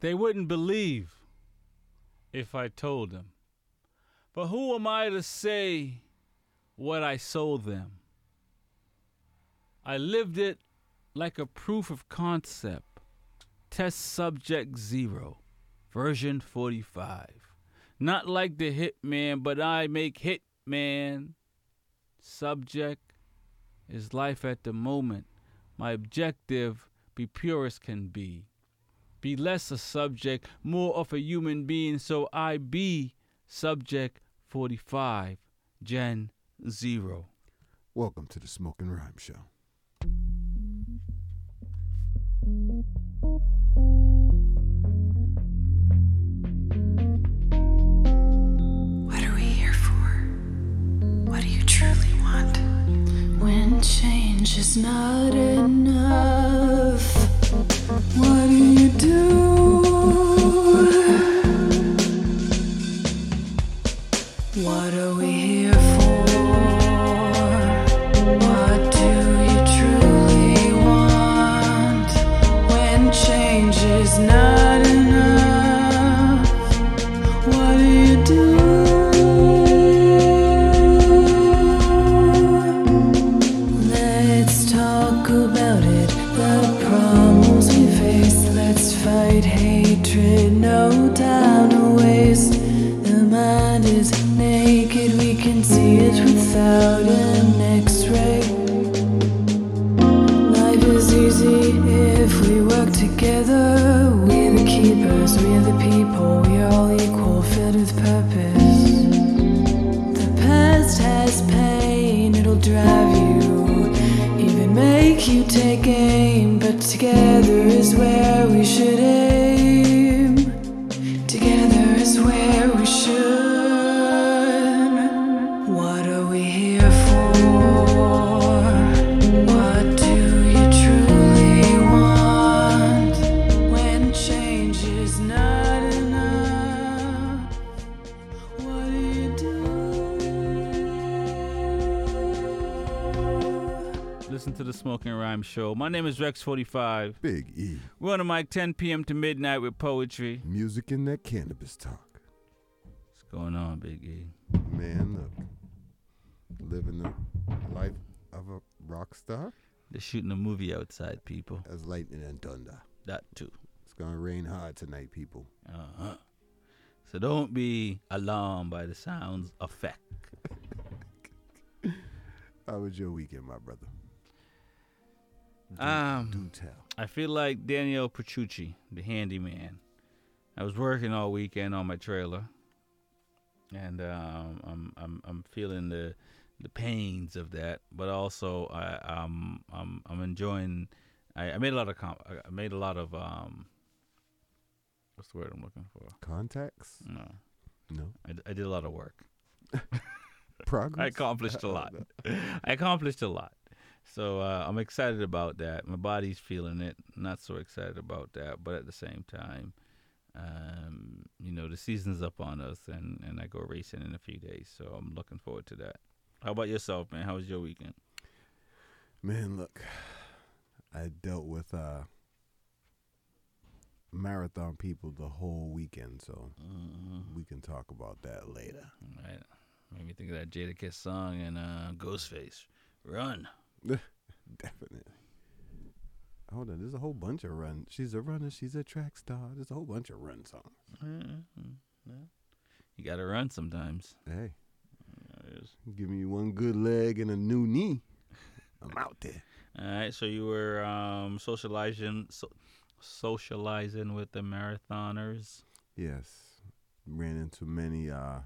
They wouldn't believe if I told them. But who am I to say what I sold them? I lived it like a proof of concept. Test subject zero, version 45. Not like the hitman, but I make hitman. Subject is life at the moment. My objective, be pure as can be. Be less a subject, more of a human being, so I be subject 45, Gen Zero. Welcome to the Smoking Rhyme Show. What are we here for? What do you truly want? When change is not enough, what do you Rhyme Show. My name is Rex45. Big E. We're on the mic 10 p.m. to midnight with poetry. Music and that cannabis talk. What's going on, Big E? Man, look. Living the life of a rock star They're shooting a movie outside, people. as lightning and thunder. That too. It's going to rain hard tonight, people. Uh-huh. So don't be alarmed by the sounds effect. How was your weekend, my brother? Do, Um, do tell. I feel like Daniel Petrucci, the handyman. I was working all weekend on my trailer, and um, I'm I'm I'm feeling the the pains of that, but also I um I'm I'm enjoying. I, I made a lot of com- I made a lot of um. What's the word I'm looking for? Contacts? No, No. I, I did a lot of work. Progress? I accomplished a lot. I accomplished a lot. So uh, I'm excited about that. My body's feeling it. Not so excited about that, but at the same time, um, you know, the season's up on us, and and I go racing in a few days. So I'm looking forward to that. How about yourself, man? How was your weekend? Man, look, I dealt with uh, marathon people the whole weekend, so Mm-hmm. we can talk about that later. Right. Made me think of that Jadakiss song and uh, Ghostface. Run. Definitely. Hold on, there's a whole bunch of run. She's a runner. She's a track star. There's a whole bunch of run songs. Mm-hmm. Yeah. You got to run sometimes. Hey, give me one good leg and a new knee. I'm out there. All right, so you were um, socializing, so, socializing with the marathoners. Yes, ran into many uh,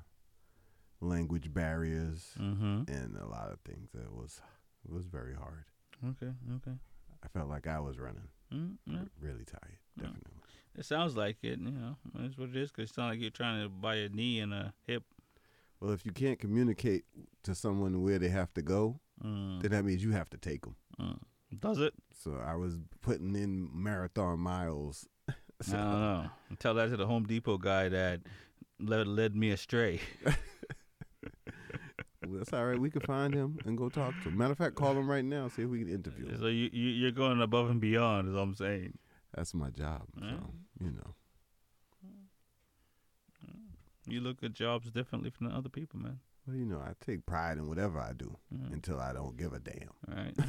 language barriers Mm-hmm. and a lot of things. It was it was very hard. Okay, okay. I felt like I was running. Mm, yeah. Really tired. Definitely. It sounds like it. You know, that's what it is. Cause it sounds like you're trying to buy a knee and a hip. Well, if you can't communicate to someone where they have to go, Mm, then that means you have to take them. mm. Does it? So I was putting in marathon miles. so. I don't know. Tell that to the Home Depot guy that led, led me astray. That's all right. We can find him and go talk to him. Matter of fact, call him right now. See if we can interview him. So you, you you're going above and beyond, is what I'm saying. That's my job. So you know, You look at jobs differently from the other people, man. Well, you know, I take pride in whatever I do Mhm. until I don't give a damn. All right.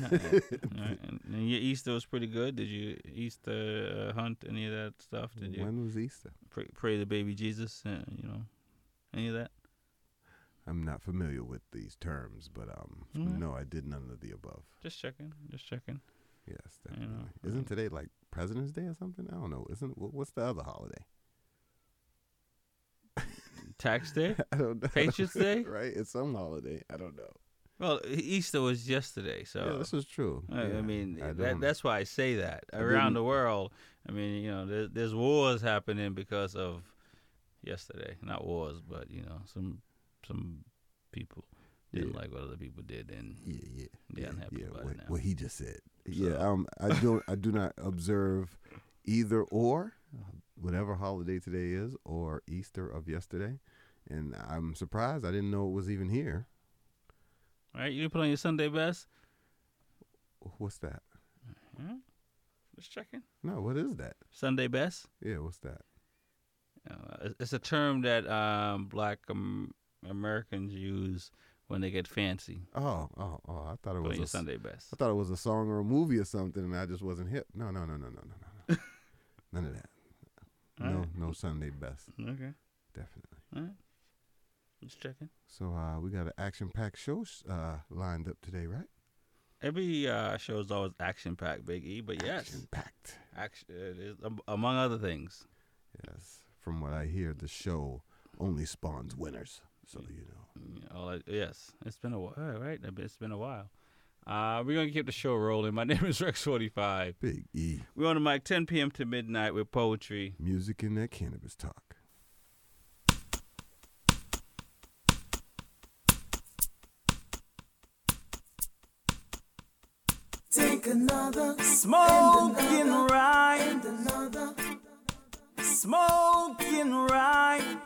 All right. And, and your Easter was pretty good. Did you Easter uh, hunt any of that stuff? Did you When was Easter? pray, pray the baby Jesus? Uh, you know, any of that? I'm not familiar with these terms, but um, Mhm. no, I did none of the above. Just checking. Just checking. Yes, You know, definitely. Isn't today like President's Day or something? I don't know. Isn't wh- what's the other holiday? Tax day. I don't know. Patriots Day? right? It's some holiday. I don't know. Well, Easter was yesterday, so yeah, this is true. I, Yeah, I mean I that, that's why I say that I around the world. I mean, you know, there, there's wars happening because of yesterday. Not wars, but you know, some some people didn't Yeah. like what other people did, and Yeah, yeah, They're yeah, unhappy yeah. about what, it now. what he just said. Yeah, um, I don't, I do not observe either or, whatever holiday today is, or Easter of yesterday, and I'm surprised I didn't know it was even here. right. You put on your Sunday best. What's that? Hmm? Just checking. No, what is that? Sunday best. Yeah, what's that? Uh, it's- it's a term that um, Black um, Americans use when they get fancy. Oh, oh, oh! I thought it was a, Sunday best. I thought it was a song or a movie or something, and I just wasn't hip. No, no, no, no, no, no, no, no. None of that. All No, right. no Sunday best. Okay. Definitely. All right. Just checking. So uh, we got an action-packed show uh, lined up today, right? Every uh, show is always action packed, Big E, but yes, Action-packed. action it is, um, among other things. Yes. From what I hear, the show only spawns winners. So you know. All I, yes, it's been a while, right? It's been a while. Uh, we're gonna keep the show rolling. My name is Rex Forty Five. Big E. We're on the mic 10 p.m. to midnight with poetry. Music and that cannabis talk. Take another smoking ride. Another smoking ride.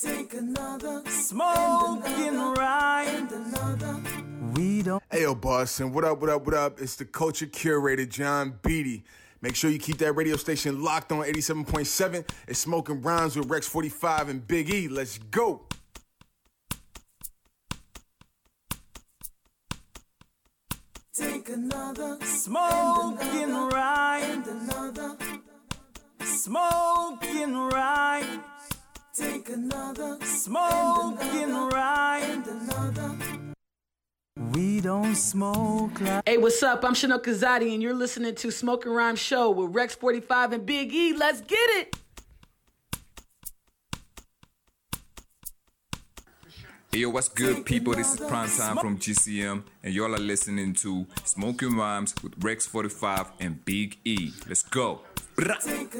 Take another smoking ride. Another. We don't. Hey, yo, Boston, what up, what up, what up? It's the culture curator, John Beatty. Make sure you keep that radio station locked on 87.7. It's Smoking Rhymes with Rex 45 and Big E. Let's go. Take another smoking ride. Smoking ride. Take another smoking ride. Another. We don't smoke like. Hey, what's up? I'm Chanel Kazadi, and you're listening to Smoking Rhyme Show with Rex 45 and Big E. Let's get it! Hey, yo, what's good, people? This is Prime Time from GCM, and y'all are listening to Smoking Rhymes with Rex 45 and Big E. Let's go. Brah. Take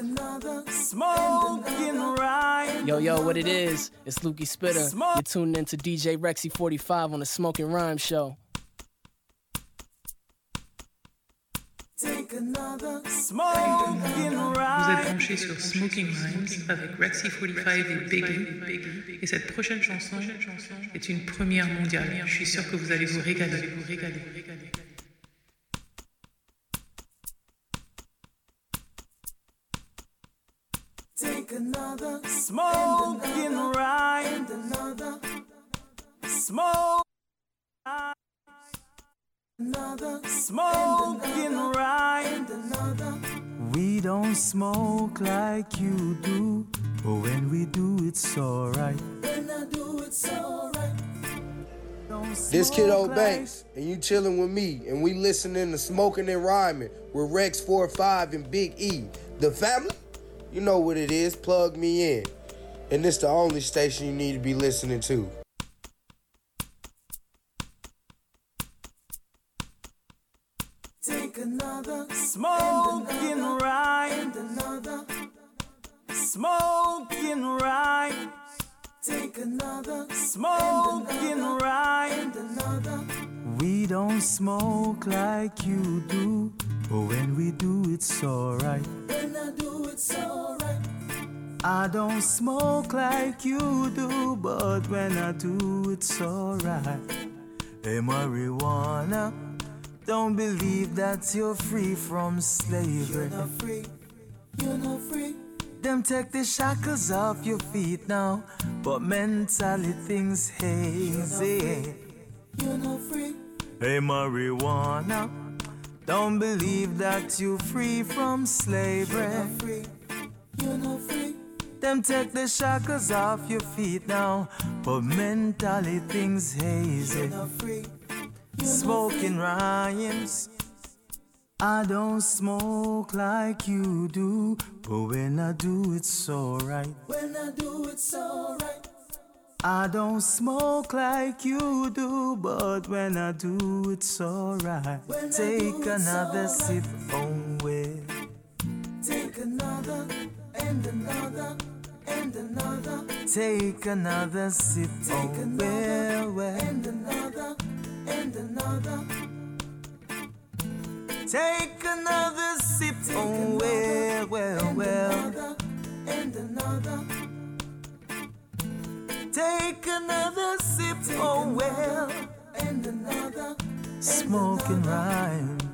smoking ride. Yo, yo, what it is? It's Lukey Spitter. You're tuned in to DJ Rexy 45 on the Smoking Rhyme Show. Vous êtes ride. branché sur Smoking Rhymes avec Rexy 45 et Biggie. Et cette prochaine chanson est une première mondiale. Je suis sûr que vous allez vous régaler. Vous régaler, vous régaler. Take another smoking ride. Another smoke. Ride. Another smoking ride. Another. We don't smoke like you do, but when we do, it's alright. When I do, it's alright. This kiddo Banks, and you chilling with me, and we listening to Smoking and Rhyming with Rex 45 and Big E. The family? You know what it is, plug me in. And this the only station you need to be listening to. Take another smoking ride. Another smoking ride. Take another smoking ride. Another. We don't smoke like you do, but when we do, it's alright. When I do, it's alright. I don't smoke like you do, but when I do, it's alright. Hey, marijuana. Don't believe that you're free from slavery. You're not free. You're not free. Them take the shackles off your feet now, but mentally things hazy. You're not free. Hey, marijuana, don't believe that you're free from slavery. You're not free. You're not free. Them take the shackles off your feet now, but mentally things hazy. You're not free. Smoking rhymes. I don't smoke like you do, but when I do, it's alright. When I do, it's alright. I don't smoke like you do, but when I do, it's alright. Take do, another alright. sip, oh well. Take another and another and another. Take another sip, Take oh another well, well. and another and another. Take another sip, oh another well, well, and well. another and another. Take another sip, oh well. And another. Smoking rhymes.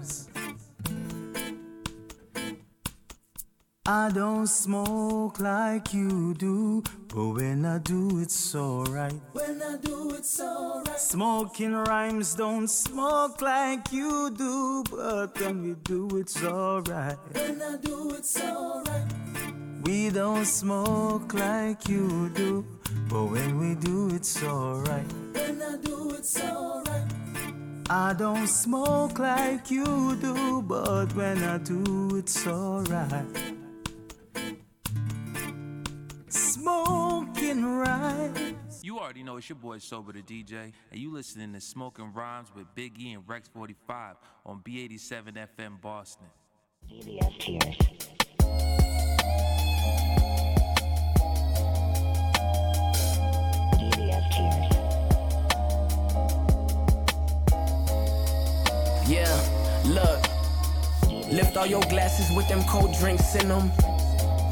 I don't smoke like you do, but when I do, it's alright. When I do, it's alright. Smoking rhymes don't smoke like you do, but when we do, it's alright. When I do, it's alright. We don't smoke like you do, but when we do, it's alright. When I do, it's alright. I don't smoke like you do, but when I do, it's alright. Smoking rhymes. You already know it's your boy Sober the DJ, and you listening to Smoking Rhymes with Big E and Rex 45 on B87 FM Boston. Yeah, look. Lift all your glasses with them cold drinks in them.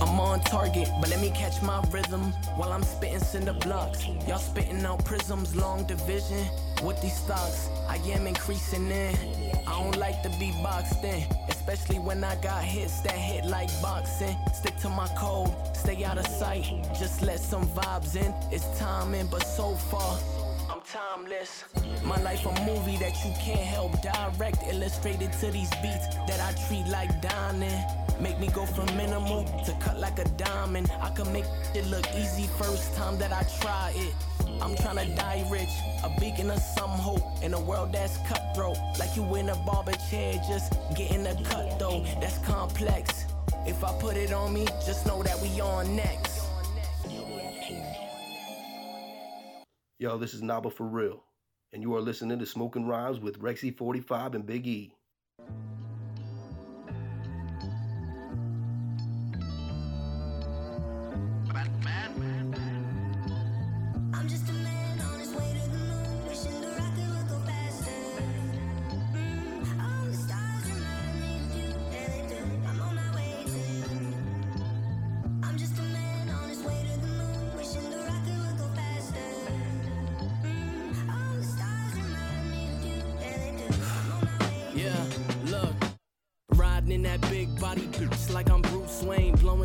I'm on target, but let me catch my rhythm while I'm spitting cinder blocks. Y'all spitting out prisms, long division with these stocks. I am increasing in. I don't like to be boxed in, especially when I got hits that hit like boxing. Stick to my code, stay out of sight, just let some vibes in. It's timing, but so far. I'm timeless. My life a movie that you can't help direct. Illustrated to these beats that I treat like dining. Make me go from minimal to cut like a diamond. I can make it look easy first time that I try it. I'm tryna die rich, a beacon of some hope in a world that's cutthroat. Like you in a barber chair, just getting a cut though. That's complex. If I put it on me, just know that we on next. Yo, this is Naba for real, and you are listening to Smoking Rhymes with Rexy 45 and Big E. I'm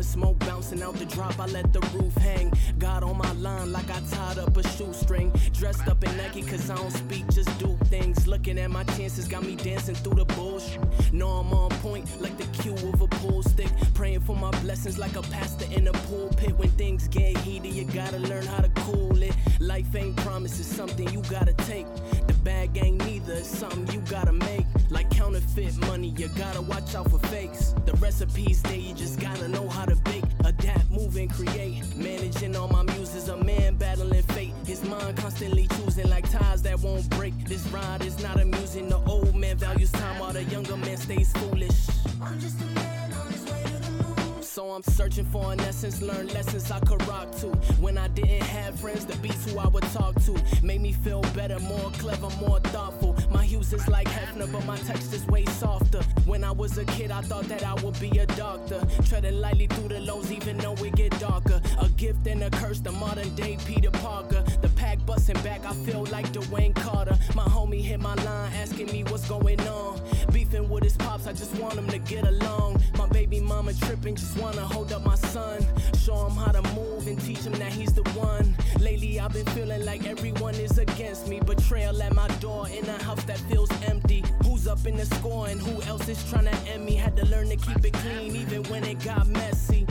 Blowing smoke, bouncing out the drop, I let the roof hang. God on my line like I tied up a shoestring. Dressed up in Nike cause I don't speak, just do things. Looking at my chances got me dancing through the bullshit. Know I'm on point like the cue of a pool stick. Praying for my blessings like a pastor in a pulpit. When things get heated, you gotta learn how to cool it. Life ain't promised, it's something you gotta take. The bag ain't neither, it's something you gotta make. Like counterfeit money, you gotta watch out for fakes. The recipes there, you just gotta know how to bake. Adapt, move, and create. Managing all my muses, a man battling fate. His mind constantly choosing like ties that won't break. This ride is not amusing. The old man values time while the younger man stays foolish. I'm just a man on his way to the moon. So I'm searching for an essence, learn lessons I could rock to. When I didn't have friends, the beats who I would talk to made me feel better, more clever, more thoughtful. My hues is like Hefner, but my text is way softer. When I was a kid, I thought that I would be a doctor. Treading lightly through the lows, even though it get darker. A gift and a curse, the modern day Peter Parker. The pack busting back, I feel like Dwayne Carter. My homie hit my line, asking me what's going on. Beefing with his pops, I just want him to get along. My baby mama tripping, just wanna hold up my son. show him how to move and teach him that he's the one. Lately, I've been feeling like everyone is against me. Betrayal at my door in a house that feels empty. Who's up in the score and who else is trying to end me? Had to learn to keep it clean even when it got messy.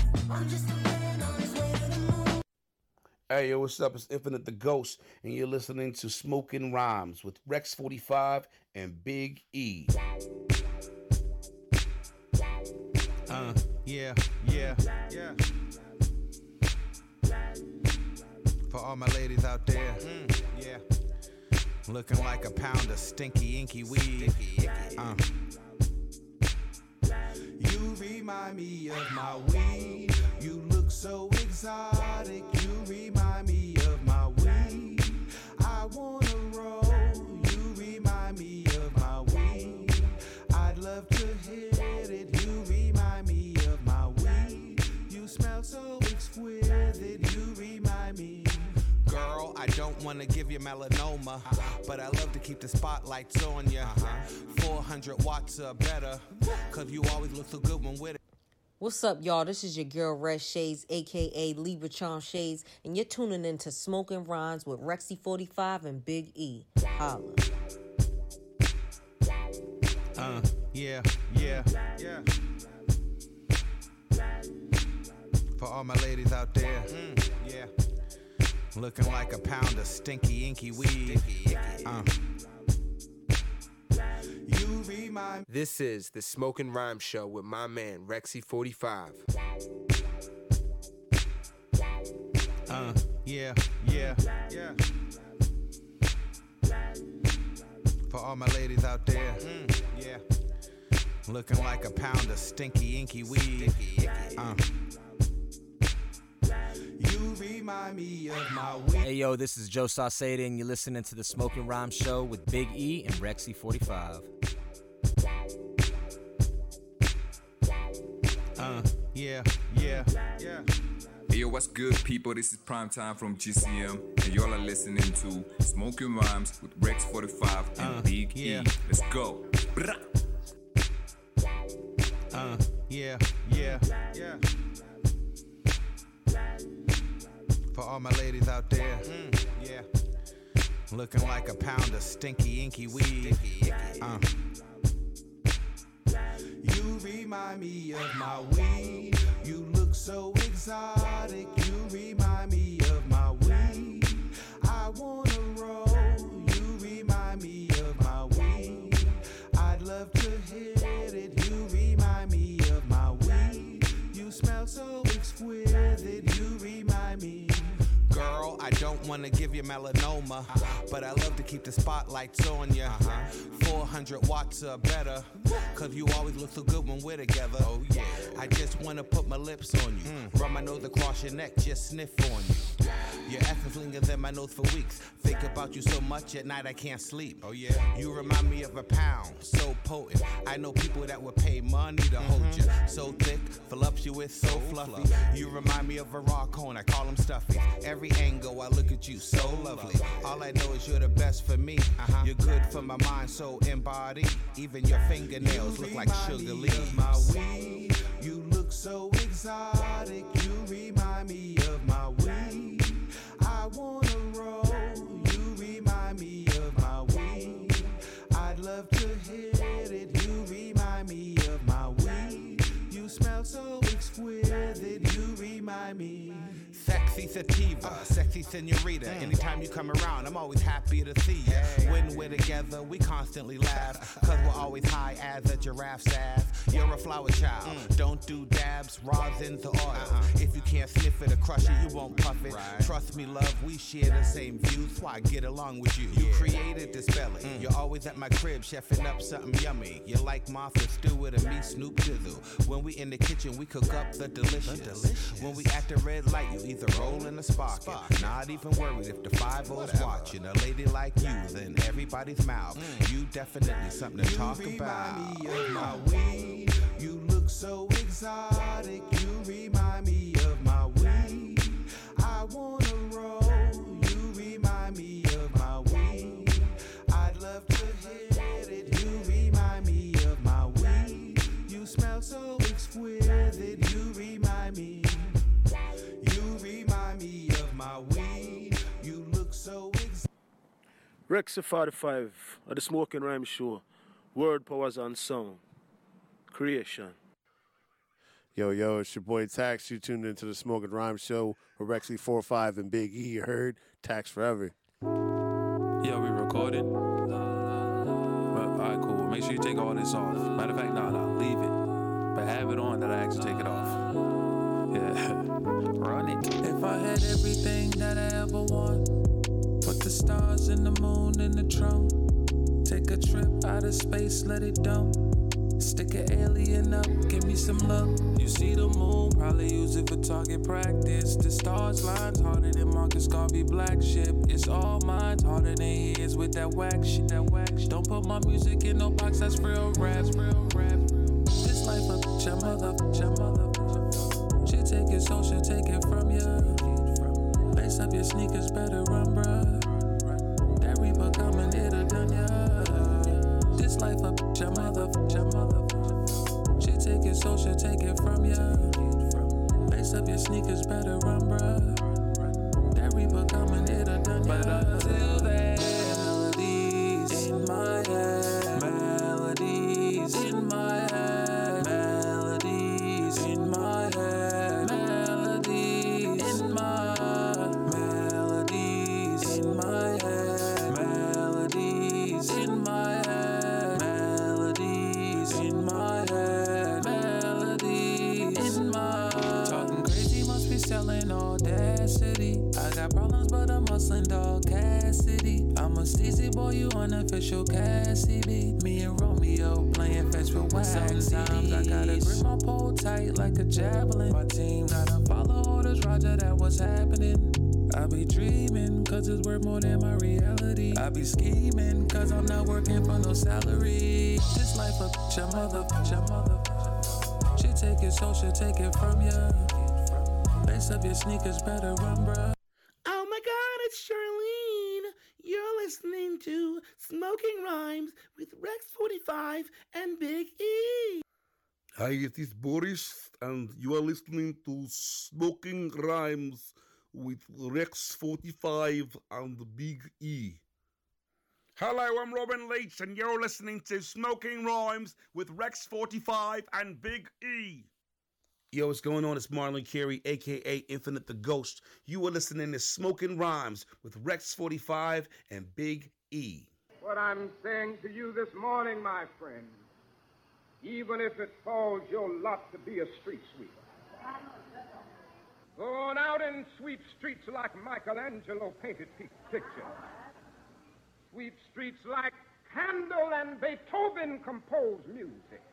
Hey, yo, what's up? It's Infinite the Ghost, and you're listening to Smoking Rhymes with Rex 45 and Big E. Uh, yeah, yeah, yeah. For all my ladies out there, mm, yeah. Looking like a pound of stinky, inky weed. Uh. You remind me of my weed. You so exotic. You remind me of my weed. I wanna roll. You remind me of my weed. I'd love to hit it. You remind me of my weed. You smell so exquisite. You remind me. Girl, I don't wanna give you melanoma, but I love to keep the spotlights on ya. Uh-huh. 400 watts or better, cause you always look so good when with it. What's up, y'all? This is your girl Red Shades, aka Libra Charm Shades, and you're tuning into Smoking Rhymes with Rexy45 and Big E. Holla. Uh, yeah, yeah, yeah. For all my ladies out there, mm, yeah. Looking like a pound of stinky, inky weed. Uh. You remind This is the Smoking Rhyme Show with my man Rexy45. Uh, yeah, yeah, yeah. For all my ladies out there, mm, yeah. Looking like a pound of stinky, inky weed. Uh. You remind me of my weed. Hey yo, this is Joe Sauceda, and you're listening to the Smoking Rhyme Show with Big E and Rexy45. Uh, yeah, yeah, yeah. Hey yo, what's good, people? This is Prime Time from GCM, and y'all are listening to Smoking Rhymes with Rex 45 and Uh, Big yeah. E. Let's go. Uh, yeah, yeah, yeah. For all my ladies out there, mm, yeah. Looking like a pound of stinky, inky weed. Uh. Remind me of my weed. You look so exotic. You remind me wanna give you melanoma, but I love to keep the spotlights on ya. 400 watts or better, cause you always look so good when we're together. Oh yeah. I just wanna put my lips on you, mm. run my nose across your neck, just sniff on you. Your essence lingers in my nose for weeks. Think about you so much at night I can't sleep. Oh yeah. You remind me of a pound, so potent. I know people that would pay money to hold mm-hmm. you. So thick, voluptuous, so fluffy. You remind me of a raw cone, I call them stuffy. Every angle I look at you, so lovely. All I know is you're the best for me. Uh-huh. You're good for my mind, soul, and body. Even your fingernails look like sugar leaves. My weed. You look so exotic. Senorita. Anytime you come around, I'm always happy to see you. When we're together, we constantly laugh. Cause we're always high as a giraffe's ass. You're a flower child. Don't do dabs, rosins, or oil. If you can't sniff it or crush it, you won't puff it. Trust me, love, we share the same views. Why I get along with you? You created this belly. You're always at my crib, chefing up something yummy. You like Martha Stewart and me, Snoop Dizzle. When we in the kitchen, we cook up the delicious. When we at the red light, you either rolling or sparking. Not even worried if the five O's watching. A lady like you, then everybody's mouth. You definitely something to talk about. Me of my weed. You look so exotic. You remind Rexy 45 at the Smoking Rhyme Show. Word Powers on Sound. Creation. Yo, yo, it's your boy Tax. You tuned into the Smoking Rhyme Show with Rexy 45 and Big E. You heard? Tax Forever. Yeah, we recorded. Well, all right, cool. Make sure you take all this off. Matter of fact, nah, nah, leave it. But have it on that I actually take it off. Yeah, run it. If I had everything that I ever want, put the stars and the moon in the trunk. Take a trip out of space, let it dump. Stick an alien up, give me some love. You see the moon, probably use it for target practice. The stars lines harder than Marcus Garvey black ship. It's all mine, harder than his with that whack shit, that shit. Don't put my music in no box, that's real rap, real rap. This life a bitch, your mother, your mother. She take it, so she'll take it from ya. Lace up your sneakers, better run, bruh. Life bitch, your mother, your mother. She take it, so she'll take it from ya. Lace up your sneakers, better run, bruh. Lace up your sneakers, better run, bruh. Oh my god, it's Charlene. You're listening to Smoking Rhymes with Rex 45 and Big E. Hi, it is Boris, and you are listening to Smoking Rhymes with Rex 45 and Big E. Hello, I'm Robin Leach, and you're listening to Smoking Rhymes with Rex 45 and Big E. Yo, what's going on? It's Marlon Carey, aka Infinite the Ghost. You are listening to Smoking Rhymes with Rex 45 and Big E. What I'm saying to you this morning, my friend, even if it falls your lot to be a street sweeper, go on out and sweep streets like Michelangelo painted pictures. Sweep streets like Handel and Beethoven composed music.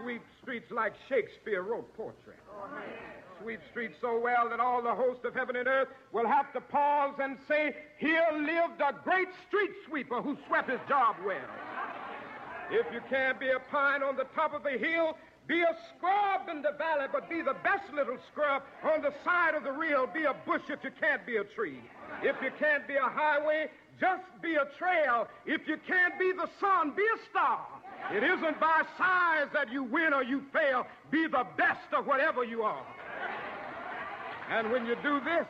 Sweep streets like Shakespeare wrote portraits. Sweep streets so well that all the host of heaven and earth will have to pause and say, Here lived a great street sweeper who swept his job well. If you can't be a pine on the top of the hill, be a scrub in the valley, but be the best little scrub on the side of the reel. Be a bush if you can't be a tree. If you can't be a highway, just be a trail. If you can't be the sun, be a star. It isn't by size that you win or you fail. Be the best of whatever you are. And when you do this,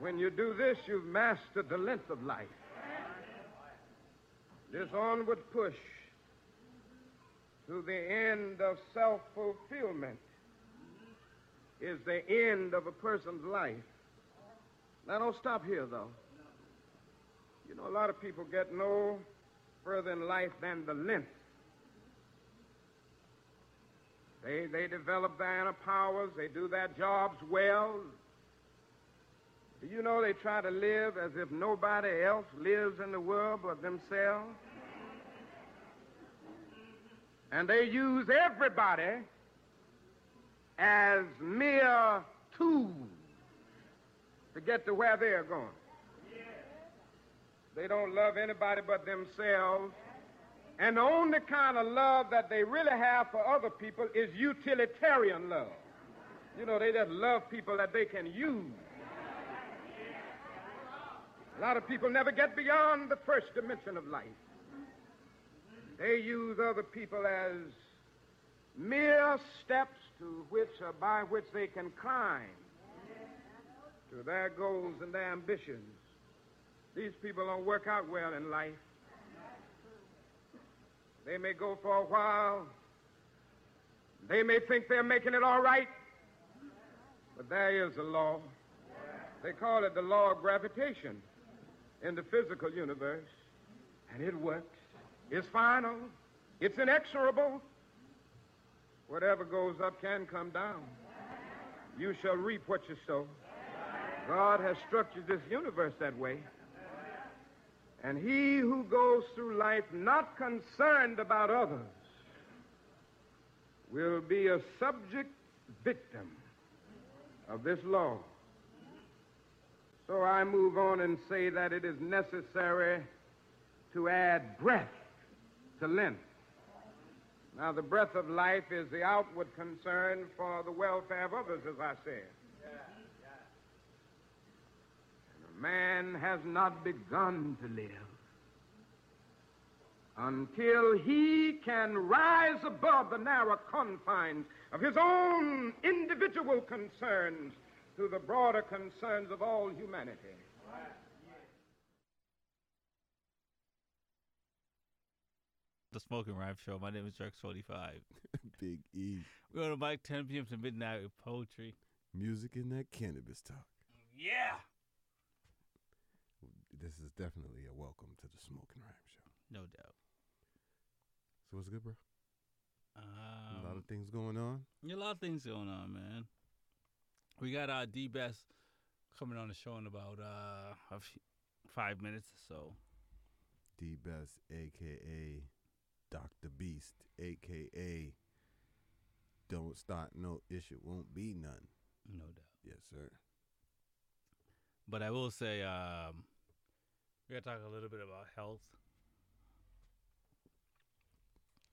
when you do this, you've mastered the length of life. This onward push to the end of self fulfillment is the end of a person's life. Now, don't stop here, though. You know, a lot of people get no further in life than the length. They, they develop their inner powers, they do their jobs well. Do you know they try to live as if nobody else lives in the world but themselves? And they use everybody as mere tools to get to where they're going. They don't love anybody but themselves. And the only kind of love that they really have for other people is utilitarian love. You know, they just love people that they can use. A lot of people never get beyond the first dimension of life. They use other people as mere steps to which or by which they can climb to their goals and their ambitions. These people don't work out well in life. They may go for a while. They may think they're making it all right. But there is a law. They call it the law of gravitation in the physical universe. And it works. It's final. It's inexorable. Whatever goes up can come down. You shall reap what you sow. God has structured this universe that way. And he who goes through life not concerned about others will be a subject victim of this law. So I move on and say that it is necessary to add breath to length. Now, the breath of life is the outward concern for the welfare of others, as I said. And a man has not begun to live until he can rise above the narrow confines of his own individual concerns to the broader concerns of all humanity. The Smoking Rhyme Show. My name is Rex45. Big E. We're on the mic 10 p.m. to midnight with poetry. Music and that cannabis talk. Yeah. This is definitely a welcome to the Smoking Rhyme Show. No doubt. So what's good, bro? Um, a lot of things going on. Yeah, a lot of things going on, man. We got our D Best coming on the show in about uh, five minutes or so. D Best, aka Dr. Beast, aka Don't Start No Issue, Won't Be None. No doubt. Yes, sir. But I will say, um, we got to talk a little bit about health.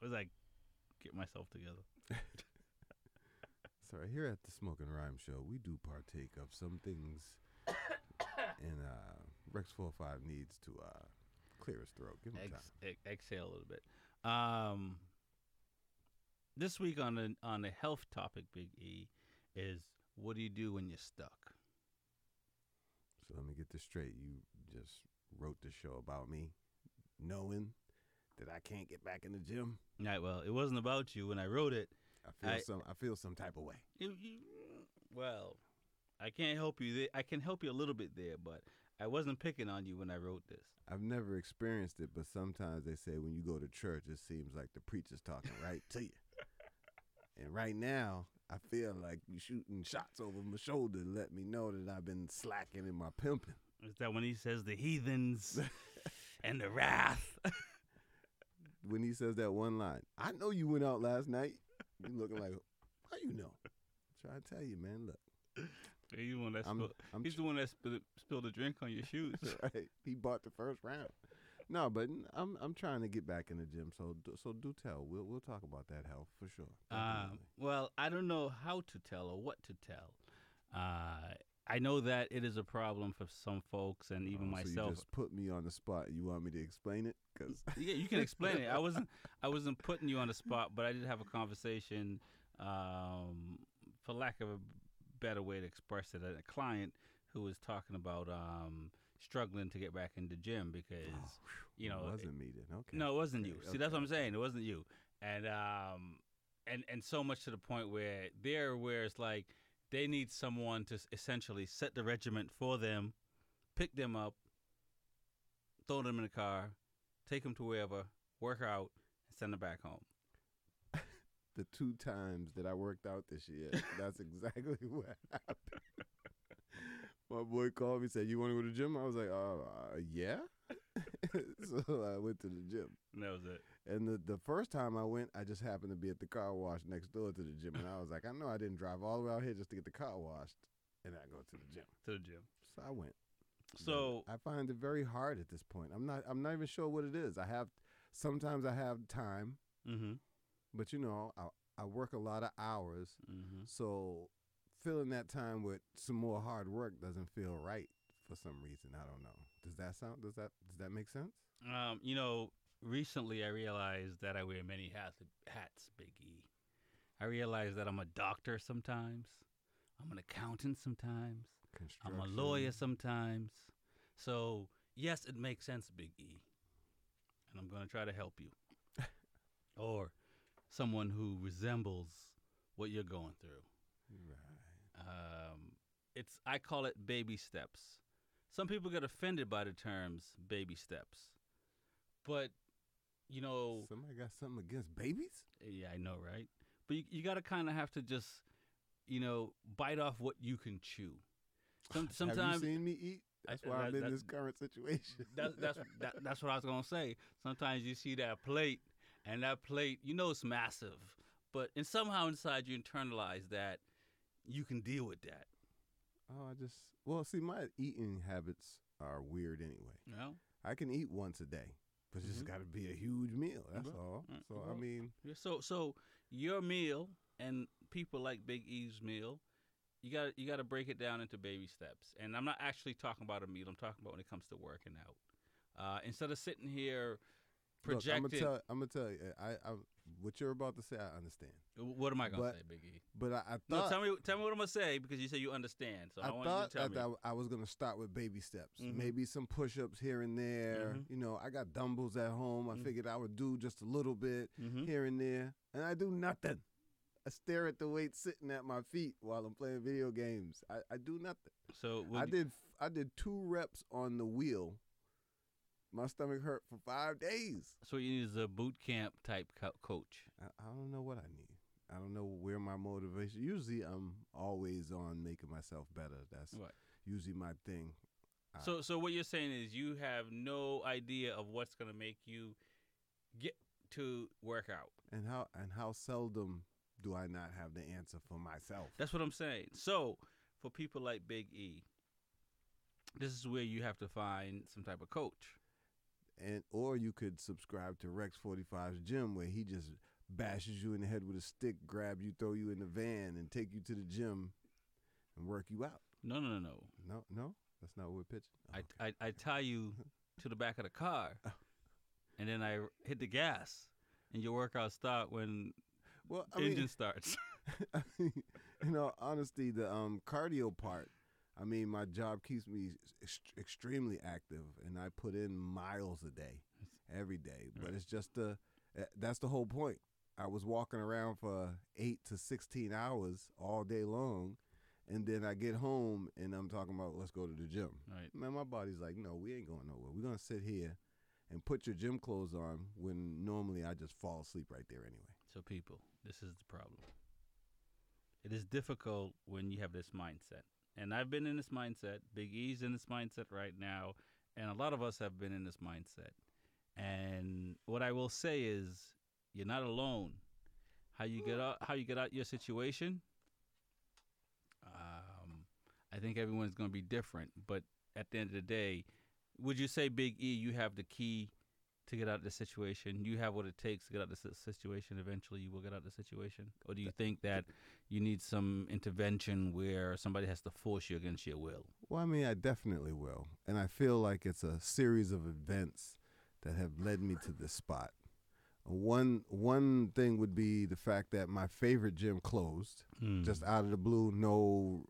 As I get myself together. Sorry, here at the Smoking and Rhyme Show, we do partake of some things, and uh, Rex Four Five needs to uh, clear his throat. Give him Ex- time. ex- exhale a little bit. Um, this week on the on the health topic, Big E, is what do you do when you're stuck? So let me get this straight. You just wrote the show about me, knowing that I can't get back in the gym. Right. Well, it wasn't about you when I wrote it. I feel I- some. I feel some type of way. You, you, well, I can't help you. There. I can help you a little bit there, but I wasn't picking on you when I wrote this. I've never experienced it, but sometimes they say when you go to church, it seems like the preacher's talking right to you. And right now, I feel like you shooting shots over my shoulder to let me know that I've been slacking in my pimping. Is that when he says the heathens and the wrath? When he says that one line, I know you went out last night. You looking like, how you know? Try to tell you, man. Look, He's the one that I'm- spilled, I'm he's the one that spilled, spilled a drink on your shoes. right? He bought the first round. No, but I'm I'm trying to get back in the gym. So do- so do tell. We'll we'll talk about that health for sure. Um, well, I don't know how to tell or what to tell. Uh, I know that it is a problem for some folks and even Oh, So you myself. just put me on the spot. You want me to explain it? Cause yeah, you can explain it. I wasn't I wasn't putting you on the spot, but I did have a conversation, um, for lack of a better way to express it, a client who was talking about um, struggling to get back in the gym because you know it wasn't me then. Okay. no, it wasn't you. Okay, See, that's what I'm saying. It wasn't you. And um, and and so much to the point where there, where it's like they need someone to essentially set the regiment for them, pick them up, throw them in the car, take them to wherever, work out, and send them back home. the two times that I worked out this year, that's exactly what happened. My boy called me said, "You want to go to the gym?" I was like, "Uh, uh yeah." so I went to the gym. And that was it. And the the first time I went, I just happened to be at the car wash next door to the gym, and I was like, "I know I didn't drive all the way out here just to get the car washed, and I go to the gym." To the gym. So I went. So I find it very hard at this point. I'm not. I'm not even sure what it is. I have sometimes I have time, mm-hmm. but you know, I I work a lot of hours, Mm-hmm. so filling that time with some more hard work doesn't feel right for some reason. I don't know. Does that sound? Does that does that make sense? Um, you know, recently I realized that I wear many hats, hats, Big E. I realized that I'm a doctor sometimes. I'm an accountant sometimes. I'm a lawyer sometimes. So yes, it makes sense, Big E, and I'm going to try to help you, or someone who resembles what you're going through. Right. Um, it's I call it baby steps. Some people get offended by the terms baby steps, but you know, somebody got something against babies. Yeah, I know, right? But you, you got to kind of have to just, you know, bite off what you can chew. Some, sometimes Have you seen me eat? That's why that- I'm in that- this current situation. that's that's that, that's what I was gonna say. Sometimes you see that plate, and that plate, you know, it's massive, but and somehow inside you internalize that you can deal with that. Oh, I just well, see, my eating habits are weird anyway. Know? I can eat once a day, but it's Mhm. got to be a huge meal. That's Right. all. Right. So I mean, So so your meal and people like Big E's meal, you got you got to break it down into baby steps. And I'm not actually talking about a meal. I'm talking about when it comes to working out. Uh, instead of sitting here look, I'm gonna tell. I'm gonna tell you. I, I, what you're about to say, I understand. what am I gonna But- say, Big E? But I, I No, thought. tell me tell me what I'm gonna say because you say you understand. So I, I want thought you to tell that me. I w- I was gonna start with baby steps, Mhm. maybe some push-ups here and there. Mhm. You know, I got dumbbells at home. I Mhm. figured I would do just a little bit Mhm. here and there, and I do nothing. I stare at the weight sitting at my feet while I'm playing video games. I, I do nothing. So I would- did I did two reps on the wheel. My stomach hurt for five days. So you need is a boot camp type co- coach. I, I don't know what I need. I don't know where my motivation. Usually, I'm always on making myself better. That's Right. usually my thing. So so what you're saying is you have no idea of what's gonna make you get to work out. and how and how seldom do I not have the answer for myself? That's what I'm saying. So for people like Big E, this is where you have to find some type of coach. And or you could subscribe to Rex 45's gym where he just bashes you in the head with a stick, grab you, throw you in the van, and take you to the gym and work you out. No, no, no, no. No, no, that's not what we're pitching. I, I I tie you to the back of the car, and then I hit the gas, and your workout start when well, I the mean- engine starts. you know, honesty, the um cardio part. I mean, my job keeps me ex- extremely active, and I put in miles a day, every day. But it's just the uh, that's the whole point. I was walking around for eight to sixteen hours all day long, and then I get home and I'm talking about let's go to the gym. Right. Man, my body's like, no, we ain't going nowhere. We're gonna sit here and put your gym clothes on when normally I just fall asleep right there anyway. So people, this is the problem. It is difficult when you have this mindset. And I've been in this mindset. Big E's in this mindset right now. And a lot of us have been in this mindset. And what I will say is you're not alone. How you get out how you get out your situation, um, I think everyone's gonna be different. But at the end of the day, would you say Big E you have the key to get out of the situation? You have what it takes to get out of the si- situation. Eventually, you will get out of the situation. Or do you think that you need some intervention where somebody has to force you against your will? Well, I mean, I definitely will. And I feel like it's a series of events that have led me to this spot. One one thing would be the fact that my favorite gym closed Hmm. just out of the blue, no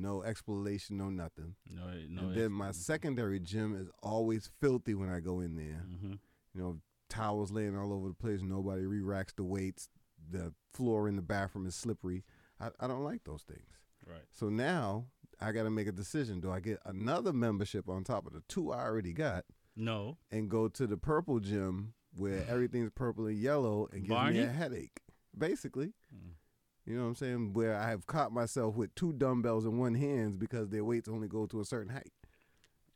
no explanation, no nothing. No, no. and then my secondary gym is always filthy when I go in there. Mm-hmm. You know, towels laying all over the place. Nobody re-racks the weights. The floor in the bathroom is slippery. I, I don't like those things. Right. So now I got to make a decision. Do I get another membership on top of the two I already got? No. And go to the purple gym where everything's purple and yellow and gives Barney? me a headache, basically. You know what I'm saying? Where I have caught myself with two dumbbells in one hands because their weights only go to a certain height.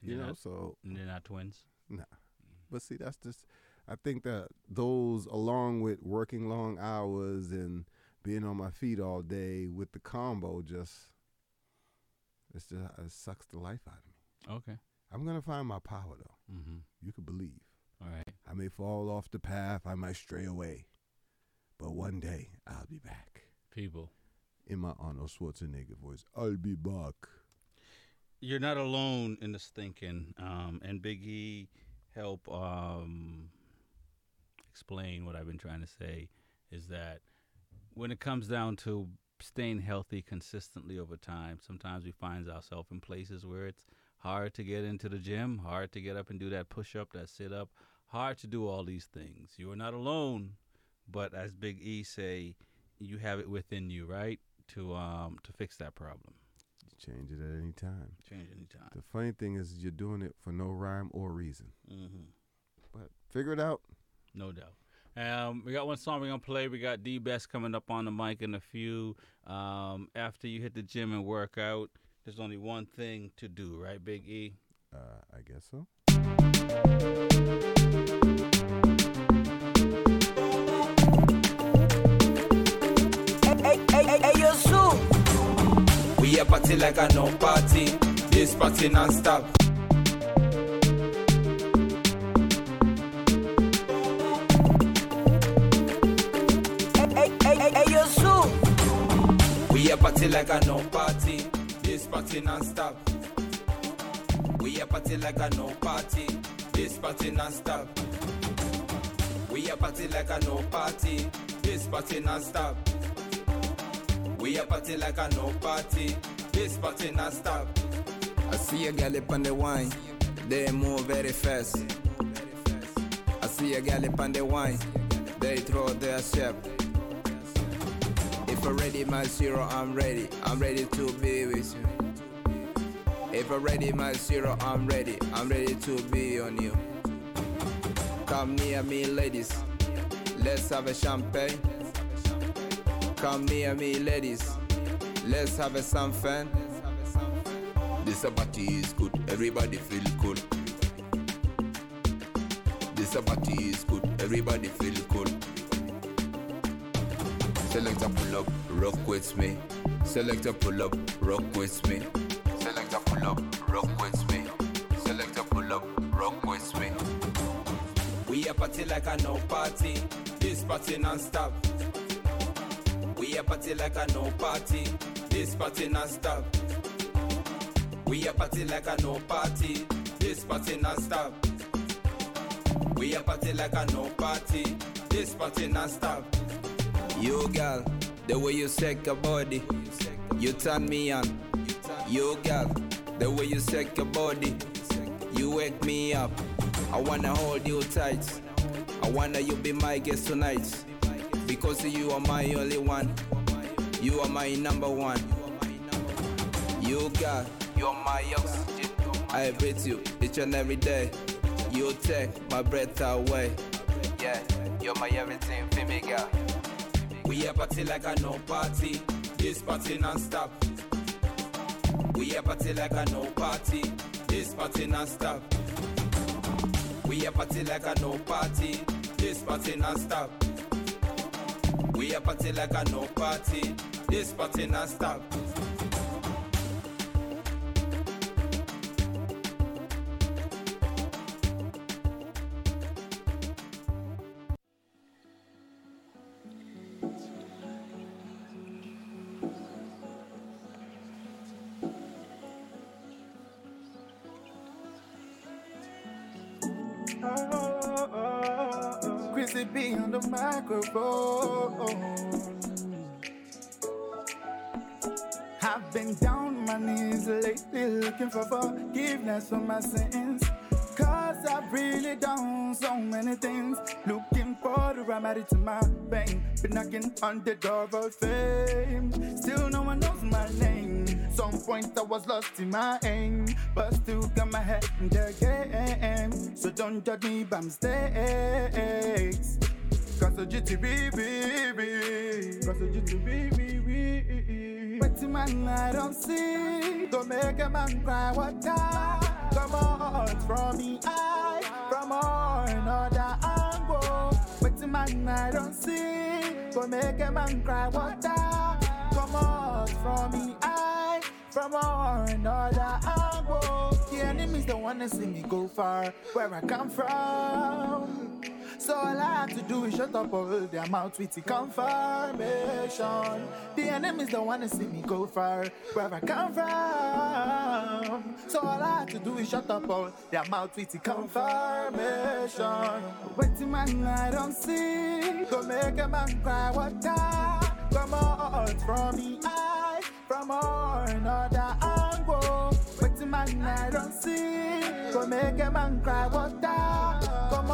You They're know, not- so they're not twins. Nah. But see, that's just. I think that those, along with working long hours and being on my feet all day, with the combo, just it's just it sucks the life out of me. Okay. I'm gonna find my power though. Mm-hmm. You could believe. All right. I may fall off the path. I might stray away, but one day I'll be back. People. In my Arnold Schwarzenegger voice, I'll be back. You're not alone in this thinking. Um, and Big E help um, explain what I've been trying to say is that when it comes down to staying healthy consistently over time, sometimes we find ourselves in places where it's hard to get into the gym, hard to get up and do that push up, that sit up, hard to do all these things. You are not alone, but as Big E say, you have it within you, right, to um to fix that problem. Change it at any time. Change any time. The funny thing is, you're doing it for no rhyme or reason. Mm-hmm. But figure it out. No doubt. Um, we got one song we're gonna play. We got D Best coming up on the mic in a few. Um, after you hit the gym and work out, there's only one thing to do, right, Big E? Uh, I guess so. We a party like a no party. This party non-stop. Hey, hey, hey, hey, yo, Sue. We a party like a no party. This party non-stop. We a party like a no party. This party non-stop. We a party like a no party. This party non-stop. We a party like a no party. This party non-stop. I see a galip on the wine, they move very fast. I see a galip on the wine, they throw their step. If I'm ready, my zero, I'm ready. I'm ready to be with you. If I'm ready, my zero, I'm ready. I'm ready to be on you. Come near me, ladies. Let's have a champagne. Come near me, ladies. Let's have a some fun. This a party is good, everybody feel cool. This a party is good, everybody feel cool. Select a pull up, rock with me. Select a pull up, rock with me. Select a pull up, rock with me. Select a pull up, rock with me. We a party like a no party. This party non-stop. We a party like a no party. This party non-stop. We a party like a no party. This party non-stop. We a party like a no party. This party non-stop. You girl, the way you shake your body, you turn me on. You girl, the way you shake your body, you wake me up. I wanna hold you tight. I wanna you be my guest tonight. Because you are my only one. You are my number one. You girl, you're my oxygen. I breathe you each and every day. You take my breath away. Yeah, you're my everything for me, girl. We a party like a no party. This party non-stop. We a party like a no party. This party non-stop. We a party like a no party. This party non-stop. We a party like a no party. This party non-stop. Chrissy for my sins. Cause I've really done so many things. Looking for the remedy to my pain. Been knocking on the door of fame. Still no one knows my name. Some point I was lost in my aim. But still got my head in the game. So don't judge me by mistakes. Cause the GTB, Cause the GTB, But man I don't see, don't make a man cry. What time? Come on, from the eye, from on another angle. But the man I don't see, don't make a man cry. What time? Come on, from the eye, from on another angle. The enemies don't wanna see me go far, where I come from. So all I have to do is shut up all their mouth with the confirmation. The enemies don't wanna see me go far, where I come from. So all I have to do is shut up all their mouth with the confirmation. Waiting man I don't see, go make a man cry. Time? Come on from the eye, from another angle. I don't see. Go make a man cry water. Come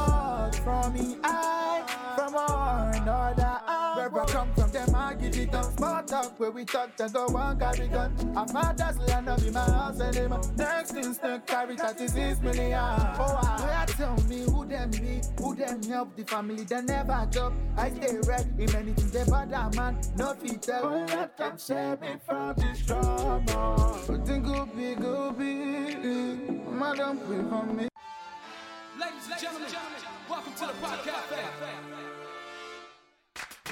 out from me eye, from one another eye. Where we come from, them I give it up. Small talk where we talk, then go one carry gun. I'm a father's land up in my house anymore. Next instant carry 36 million. Oh, I tell me who them be, who them help the family, they never job. I stay red in many things, they bother man, no fit tell. Oh, let them save me from this trouble. But think go be, go be, madam, pray for me. Ladies and gentlemen, welcome to the Pod Cafe.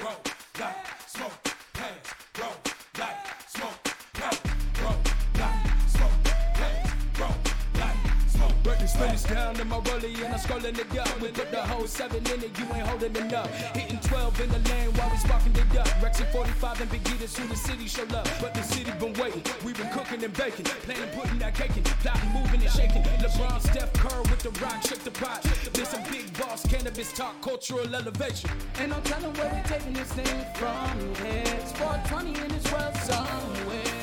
Roll, smoke, hey, roll, Spanish down in my rollie and I'm scrolling it up. We put the whole seven in it, you ain't holding it up. Hitting 12 in the lane while we sparking it up. Rexy 45 and Big E, that's who the city show love. But the city been waiting. we been cooking and baking. Planning, putting that cake in. Plotting, moving and shaking. LeBron, Steph Curry with the rock, shake the pot. This some big boss cannabis talk, cultural elevation. And I'm telling where we taking this thing from here. It's 420 in this world somewhere.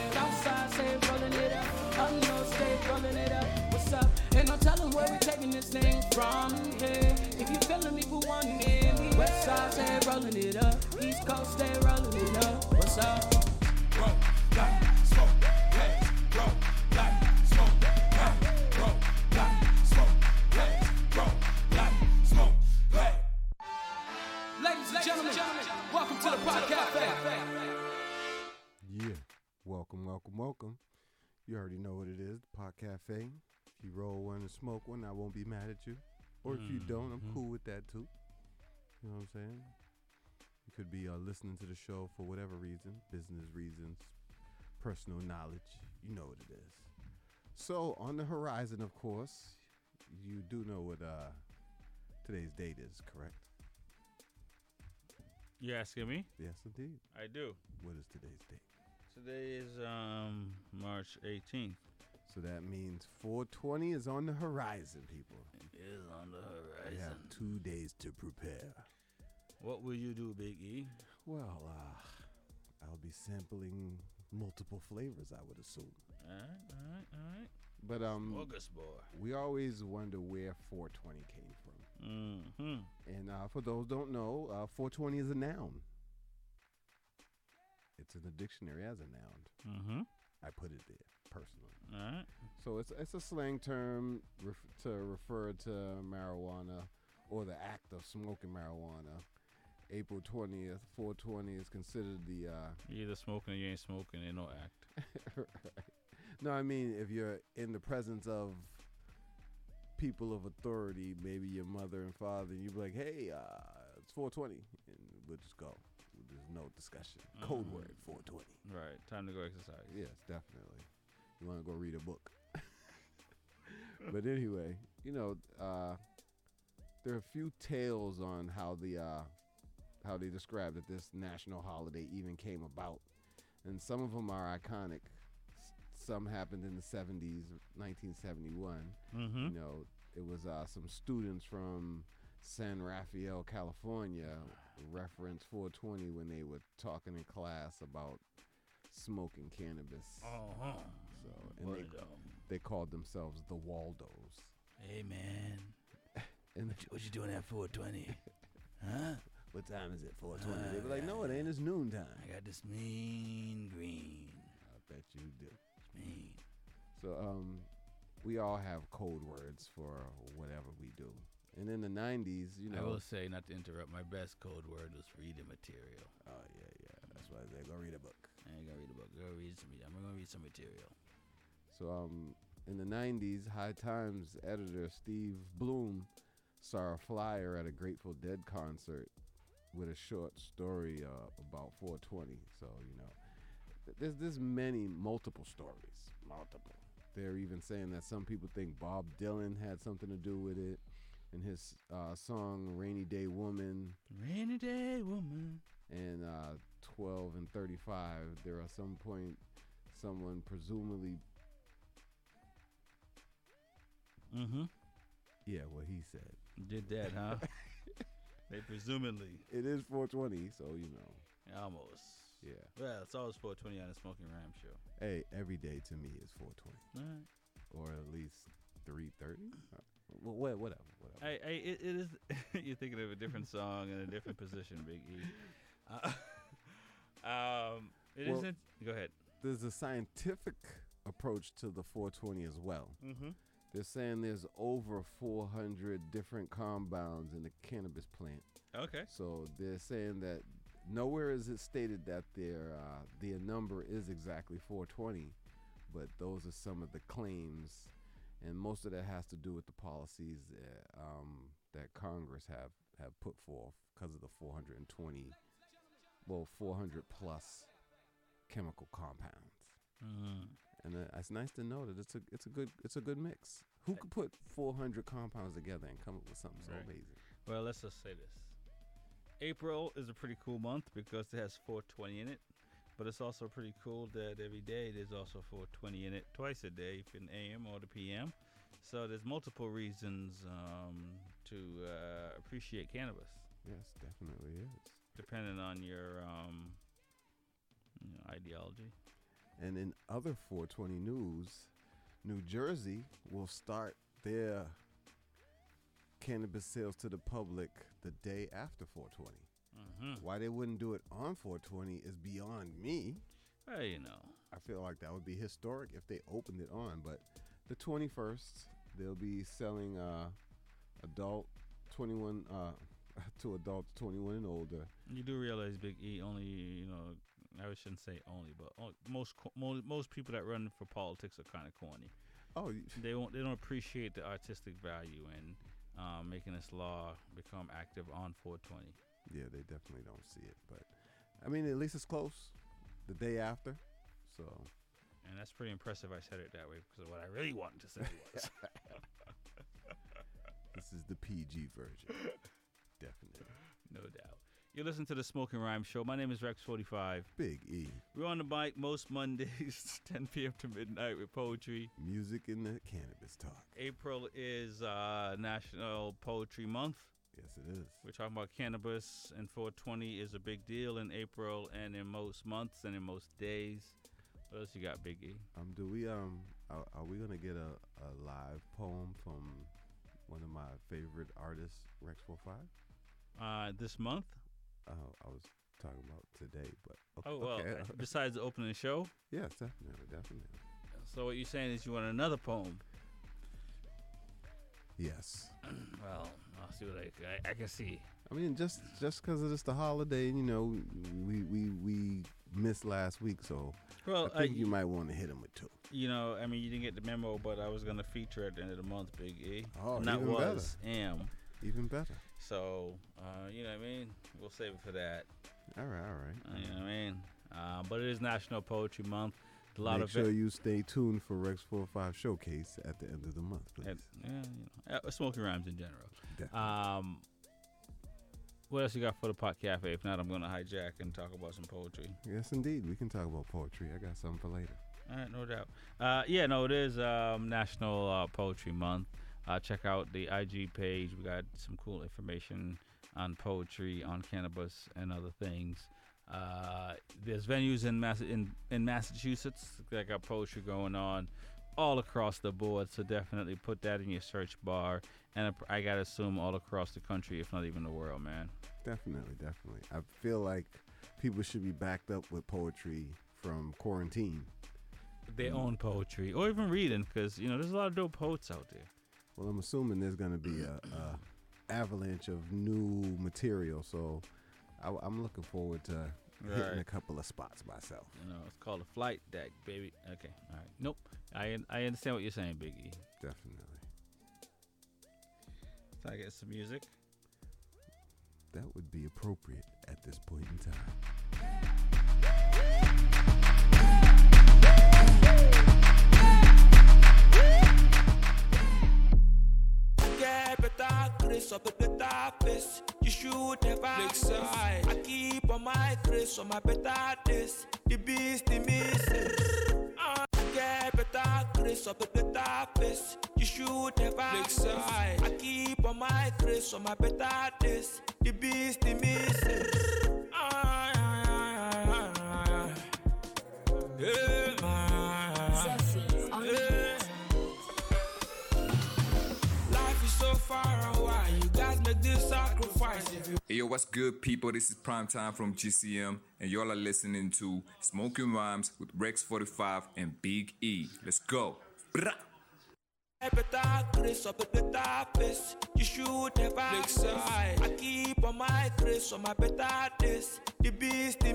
We taking this thing from here. If you feeling me for one minute, West side, stay rolling it up. East coast, stay rolling it up. What's up? Smoke, hey, smoke, hey, smoke, hey, smoke, hey. Ladies and gentlemen, welcome to the Pod Cafe. Yeah. Welcome, welcome, welcome. You already know what it is, the Pot Cafe. You roll one and smoke one, I won't be mad at you. Or if you don't, I'm Mhm. cool with that too. You know what I'm saying? You could be uh, listening to the show for whatever reason, business reasons, personal knowledge. You know what it is. So on the horizon, of course, you do know what uh, today's date is, correct? You asking me? Yes, indeed. I do. What is today's date? Today is um March 18th. So that means 420 is on the horizon, people. It is on the horizon. We have two days to prepare. What will you do, Big E? Well, uh, I'll be sampling multiple flavors, I would assume. All right, all right, all right. But um, Smorgasbord. we always wonder where 420 came from. Mm-hmm. And uh, for those don't know, uh, 420 is a noun. It's in the dictionary as a noun. Mm-hmm. I put it there personally. All right. So it's it's a slang term ref- to refer to marijuana or the act of smoking marijuana. April 20th, 420 is considered the uh, You either smoking or you ain't smoking. Ain't no act. right. No, I mean if you're in the presence of people of authority, maybe your mother and father, and you be like, "Hey, uh, it's 420," and we'll just go. There's no discussion. Code Mhm. word 420. Right. Time to go exercise. Yes, definitely. You want to go read a book. but anyway, you know, uh, there are a few tales on how the uh, how they describe that this national holiday even came about, and some of them are iconic. S- Some happened in the 70s, 1971. Mhm. You know, it was uh, some students from San Rafael, California, reference 420 when they were talking in class about smoking cannabis. Uh-huh. So, and they, dog. they called themselves the Waldos. Hey man. And what, you, what you doing at 420? huh? What time is it? 420. they were like, no, it ain't. It's noontime. I got this mean green. I bet you do. It's mean. So, um, we all have code words for whatever we do. And in the 90s, you know, I will say, not to interrupt, my best code word was reading material. Oh, yeah, yeah. That's why they go read a book. I ain't gonna read a book. Go read some. I'm gonna read some material. So um, in the '90s, High Times editor Steve Bloom saw a flyer at a Grateful Dead concert with a short story uh, about 420. So you know, there's there's many multiple stories, multiple. They're even saying that some people think Bob Dylan had something to do with it. In his uh, song "Rainy Day Woman," Rainy day woman. and uh, 12 and 35, there are some point someone presumably Mm-hmm. Yeah, what he said. Did that, huh? they presumably. It is 420, so you know. Almost. Yeah. Well, it's always 420 on the Smoking Rhyme show. Hey, every day to me is 420. All right. or at least three thirty. Well, whatever, whatever. I, I it, it is. you're thinking of a different song and a different position, Big E. Uh, um, it Well, not Go ahead. There's a scientific approach to the 420 as well. Mhm. They're saying there's over 400 different compounds in the cannabis plant. Okay. So they're saying that nowhere is it stated that their uh, their number is exactly 420, but those are some of the claims, and most of that has to do with the policies uh, um, that Congress have have put forth because of the 420, well, 400 plus chemical compounds. Mhm. And uh, it's nice to know that it's a it's a good it's a good mix. Who could put 400 compounds together and come up with something so Right. amazing? Well, let's just say this. April is a pretty cool month because it has 420 in it, but it's also pretty cool that every day there's also 420 in it twice a day, in AM or the PM. So there's multiple reasons um, to uh, appreciate cannabis. Yes, definitely is. Depending on your um, you know, ideology. And in other 420 news, New Jersey will start their cannabis sales to the public the day after 420. Mhm. Why they wouldn't do it on 420 is beyond me. Well, you know. I feel like that would be historic if they opened it on, but the 21st they'll be selling uh adult 21 uh to adults 21 and older. You do realize Big E only, you know, I shouldn't say only, but most most people that run for politics are kind of corny. Oh, they won't. They don't appreciate the artistic value in um, making this law become active on 420. Yeah, they definitely don't see it, but I mean at least it's close. The day after. So And that's pretty impressive. I said it that way because what I really wanted to say was. this is the PG version. Definitely. no doubt. You listen to the Smoking Rhyme Show. My name is Rex45. Big E. We're on the bike most Mondays, 10 p.m. to midnight with poetry. Music in the cannabis talk. April is uh, National Poetry Month. Yes, it is. We're talking about cannabis, and 420 is a big deal in April and in most months and in most days. What else you got, Big E? Um, do we um are, are we gonna get a, a live poem from one of my favorite artists, Rex 45? Uh, this month? Uh, I was talking about today, but okay. Oh well. okay. Besides the opening show. yes, definitely, definitely. So what you're saying is you want another poem? Yes. Well, I'll see what I I, I can see. I mean, just just because it's the holiday, you know, we we we missed last week, so Well, I think I- you might want to hit him with two. You know, I mean, you didn't get the memo, but I was gonna feature at the end of the month, Big E. Oh, and that even better. was am. Even better. So, uh, you know what I mean? We'll save it for that. All right, all right. Uh, you know what I mean? Uh, but it is National Poetry Month. A lot Make of sure it, you stay tuned for Rex 45 showcase at the end of the month, please. at- yeah, you know, uh, smoking rhymes in general. Um, what else you got for the pot cafe? If not, I'm gonna hijack and talk about some poetry. Yes, indeed. We can talk about poetry. I got something for later. All right, no doubt. Uh, yeah, no, it is um, National uh, Poetry Month. Uh, check out the IG page. We got some cool information on poetry, on cannabis, and other things. Uh, there's venues in, Mass- in in Massachusetts that got poetry going on all across the board. So definitely put that in your search bar. And I gotta assume all across the country, if not even the world, man. Definitely, definitely. I feel like people should be backed up with poetry from quarantine. Their Mm. own poetry, or even reading, because you know there's a lot of dope poets out there. Well, I'm assuming there's going to be a, a avalanche of new material, so I, am looking forward to hitting a couple of spots myself. You know, it's called a flight deck, baby. Okay, all right. Nope. I I understand what you're saying, Biggie. Definitely. So I get some music. That would be appropriate at this point in time. Get better, up at the toughest. You should never side. I keep on my Chris on my better this. The beast, the missing. Uh, Get better, up at the toughest. You should never side. I keep on my Chris on my better this. The beast, the man. Yeah. Hey, yo, what's good, people? This is Prime Time from GCM, and y'all are listening to Smoking Rhymes with Rex45 and Big E. Let's go. You should never. I keep on my grace on my better days. The beast, the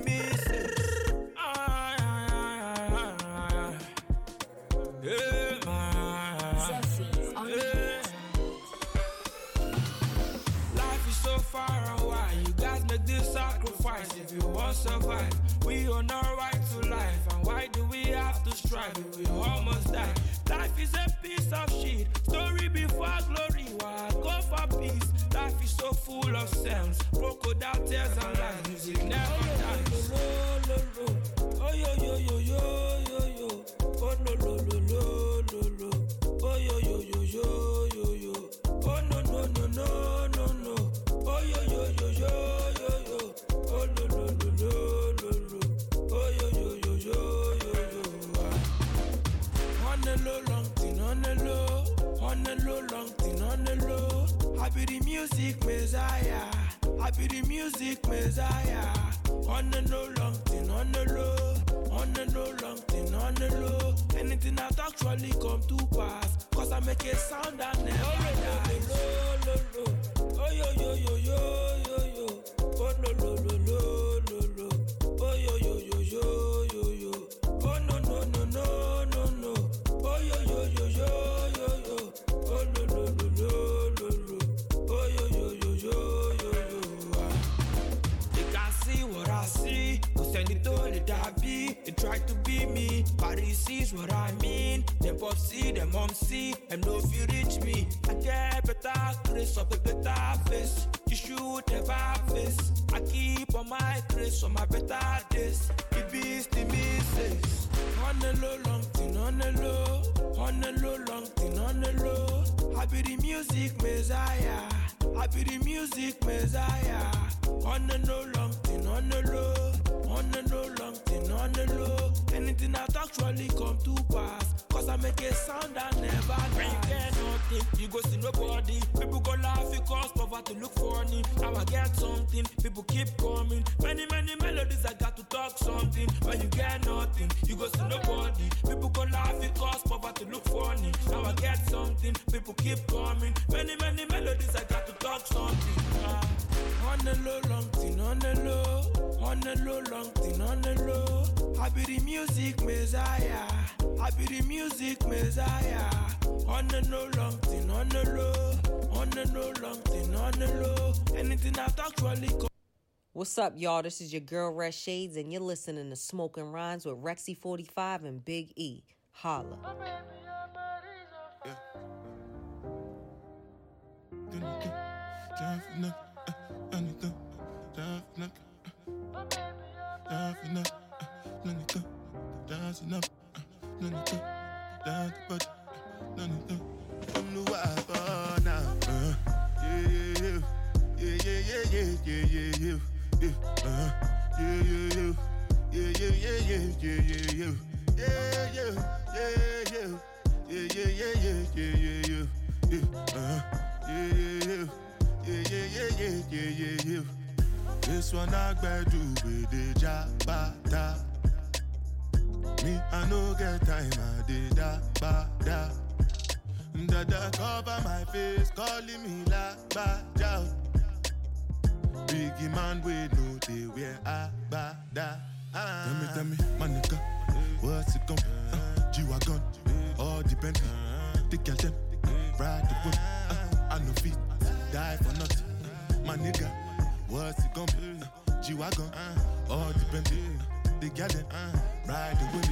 you survive. We on our right to life, and why do we have to strive if we almost die? Life is a piece of shit. Story before glory. Why go for peace? Life is so full of sense. Crocodile tears and lies. Music never dies. Oh yo yo yo yo yo be the music messiah. I be the music messiah. On the low, long thing on the low. On the low, long thing on the low. Anything that actually come to pass. Cause I make a sound that never dies. Oh yo yo yo yo yo yo. Oh lo lo lo What's up, y'all? This is your girl Red Shades, and you're listening to Smoking Rhymes with Rexy45 and Big E. Holla. This one I gotta do with the jabata. Me, I no get time, I did da ba da. Dada cover my face, calling me la ba da. Biggie man, we know they wear a ba da. Tell me, tell me, my nigga, what's it gon' uh, G-Wagon, all depend. The girl them, ride the whip. Uh, I no fit, die for nothing. My nigga, what's it gon' be? Uh, G-Wagon, all depend. The girl them, ride the whip.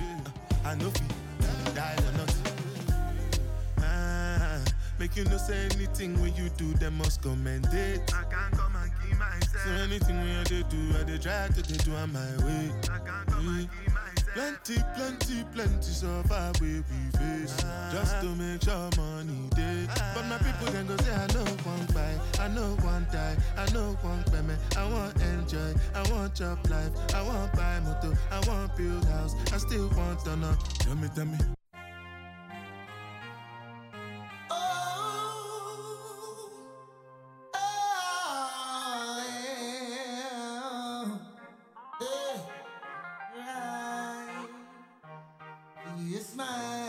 Uh, I no fit, die for nothing. Ah, make you no say anything when you do, them must commend it. I can't come and myself. So anything we I dey do, I dey try to do on my way. I can't come myself. Plenty, plenty, plenty suffer we we face just to make sure money day. But my people can go say I know one buy, I know one die, I know one payment. I want enjoy, I want job life, I want buy motor, I want build house, I still want to know. Tell me, tell me. it's mine.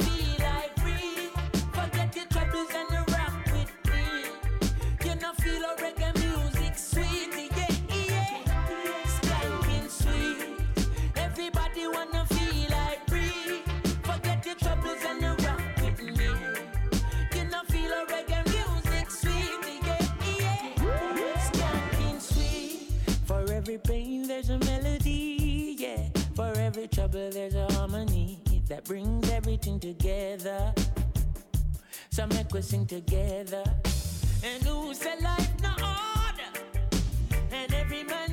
that brings everything together. So make us sing together. And who said life no order? And every man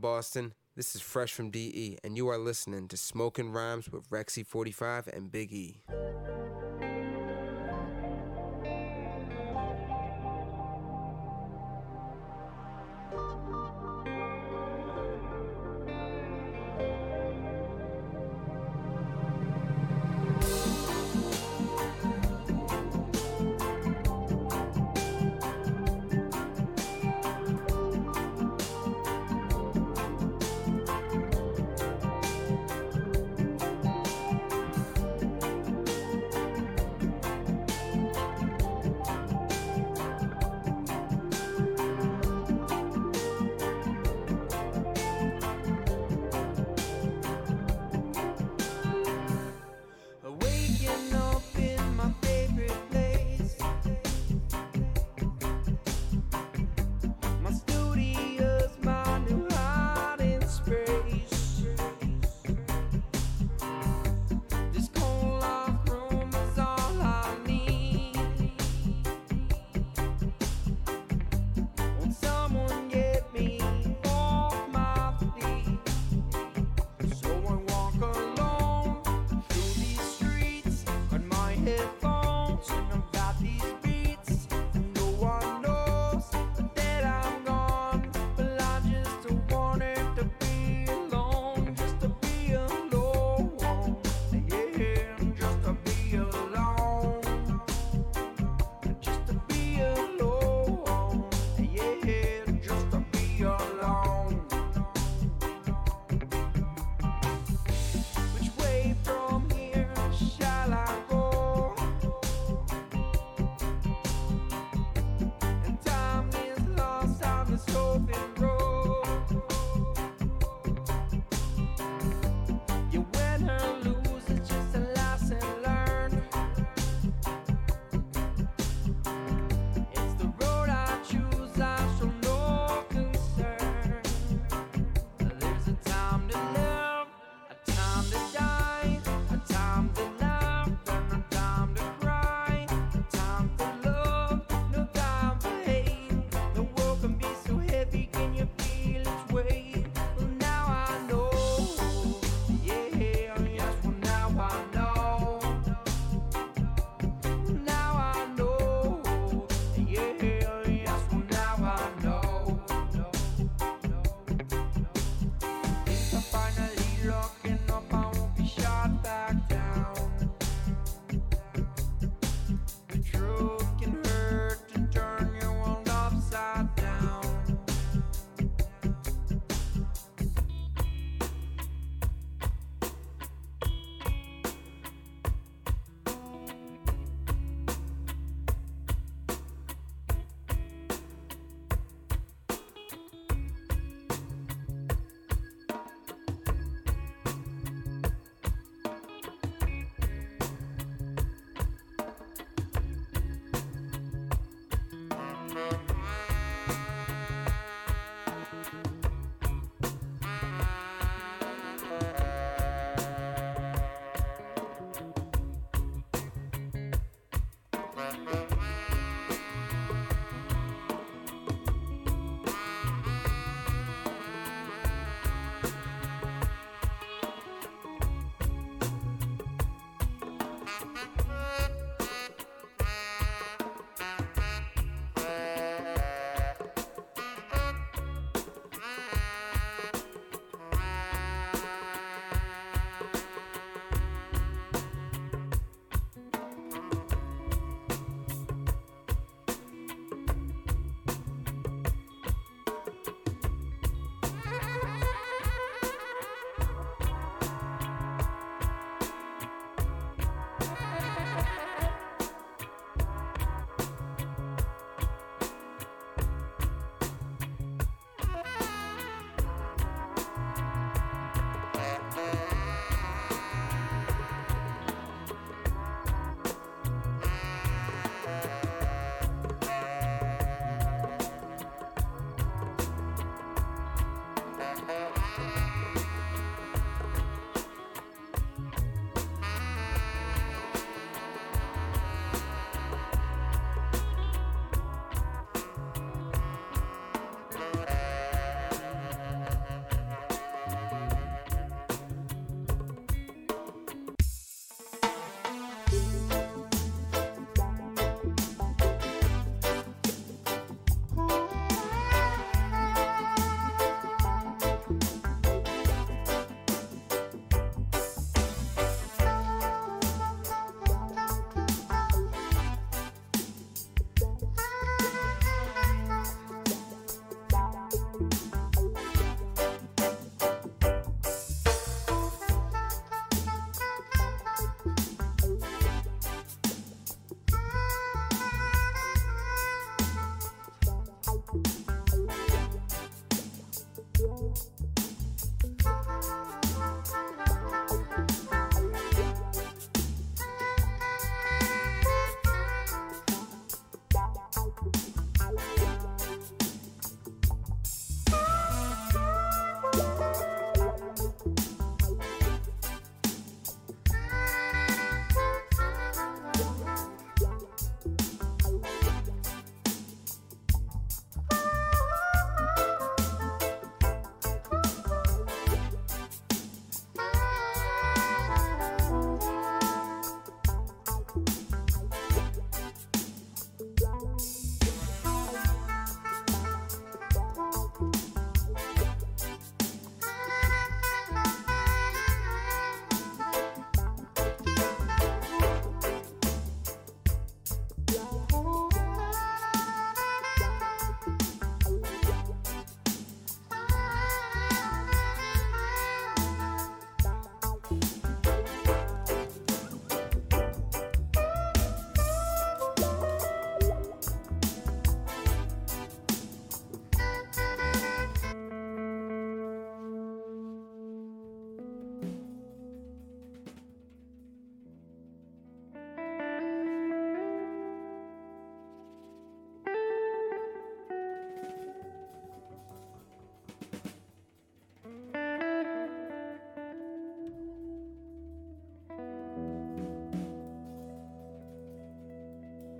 Boston? This is Fresh from DE, and you are listening to Smoking Rhymes with Rexy45 and Big E.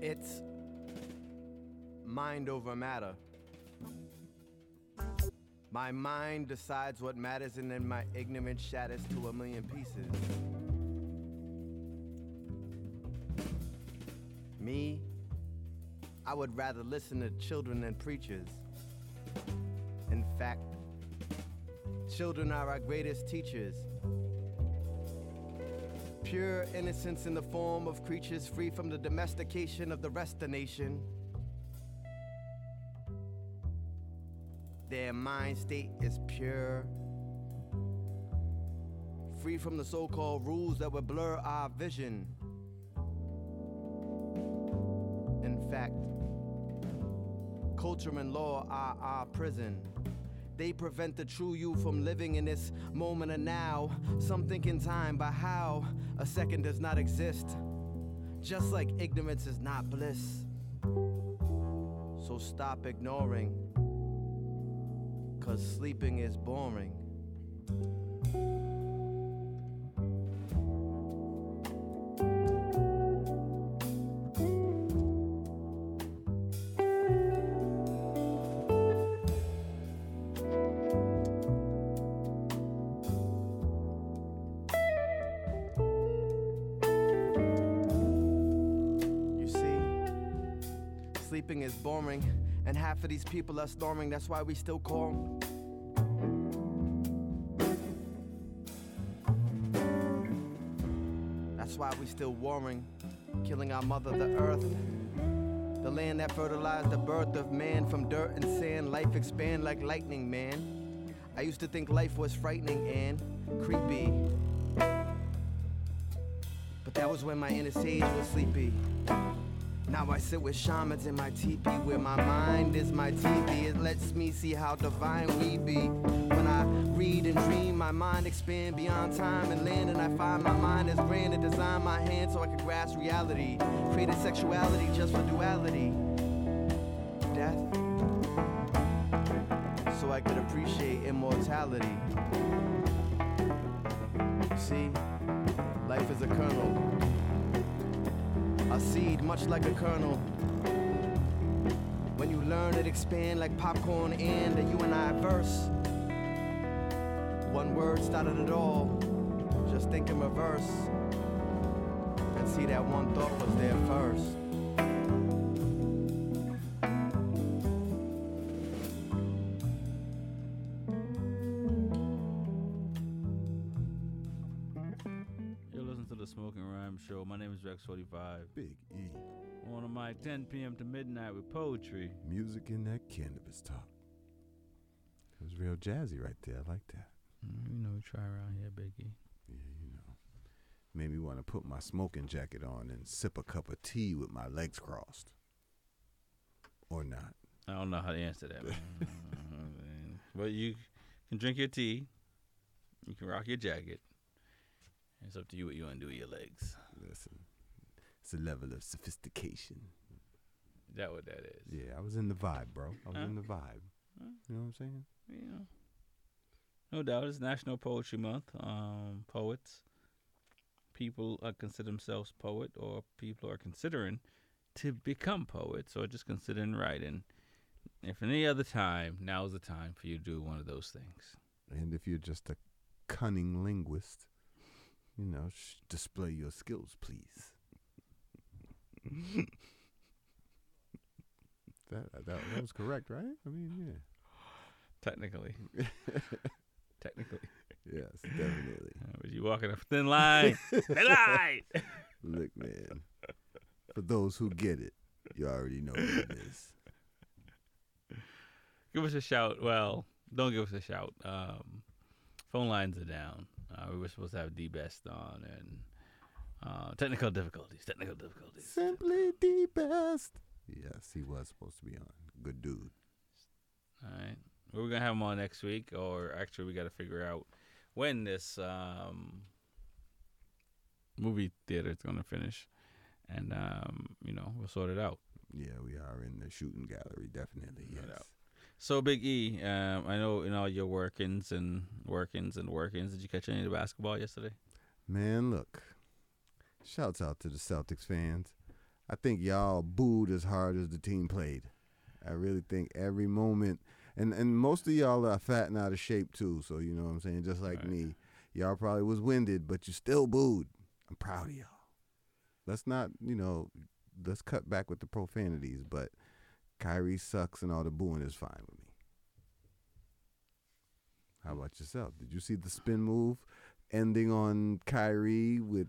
It's mind over matter. My mind decides what matters, and then my ignorance shatters to a million pieces. Me, I would rather listen to children than preachers. In fact, children are our greatest teachers. Pure innocence in the form of creatures free from the domestication of the rest of the nation. Their mind state is pure. Free from the so called rules that would blur our vision. In fact, culture and law are our prison. They prevent the true you from living in this moment of now. Some think in time, but how? A second does not exist. Just like ignorance is not bliss. So stop ignoring. Cause sleeping is boring. People are snoring. That's why we still call. That's why we still warring, killing our mother, the earth. The land that fertilized the birth of man from dirt and sand. Life expand like lightning, man. I used to think life was frightening and creepy. But that was when my inner sage was sleepy. Now I sit with shamans in my teepee, where my mind is my TV. It lets me see how divine we be. When I read and dream, my mind expand beyond time and land, and I find my mind is grand and design my hand so I can grasp reality. Created sexuality just for duality. Death. So I could appreciate immortality. Much like a kernel. When you learn it expand like popcorn and the you and I verse. One word started it all. Just think in reverse. And see that one thought was there first. You're listening to the Smoking Rhyme Show. My name is Rex45. Big. On my 10 p.m. to midnight with poetry. Music in that cannabis talk. It was real jazzy right there. I like that. Mm, you know, we try around here, Biggie. Yeah, you know. Made me want to put my smoking jacket on and sip a cup of tea with my legs crossed. Or not. I don't know how to answer that. man. But you can drink your tea. You can rock your jacket. It's up to you what you want to do with your legs. Listen, it's a level of sophistication. Is that what that is? Yeah, I was in the vibe, bro. I was Huh? in the vibe. Huh? You know what I'm saying? Yeah. No doubt. It's National Poetry Month. Um, poets, people uh, consider themselves poet, or people are considering to become poets, or just considering writing. If any other time, now is the time for you to do one of those things. And if you're just a cunning linguist, you know, sh- display your skills, please. That, that was correct, right? I mean, yeah. Technically. Technically. Yes, definitely. but you walking a thin line. thin line. Look, man. For those who get it, you already know what it is. Give us a shout. Well, don't give us a shout. Um, phone lines are down. Uh, we were supposed to have D Best on, and uh, technical difficulties. Technical difficulties. Simply the best. Yes, he was supposed to be on. Good dude. All right. We're gonna have him on next week, or actually, we got to figure out when this um, movie theater is gonna finish, and um, you know we'll sort it out. Yeah, we are in the shooting gallery, definitely. Yes. So Big E, um, I know in all your workings and workings and workings. Did you catch any of the basketball yesterday? Man, look. Shouts out to the Celtics fans. I think y'all booed as hard as the team played. I really think every moment, and and most of y'all are fat and out of shape too. So you know what I'm saying, just like me, y'all probably was winded, but you still booed. I'm proud of y'all. Let's not, you know, let's cut back with the profanities, but Kyrie sucks and all the booing is fine with me. How about yourself? Did you see the spin move ending on Kyrie with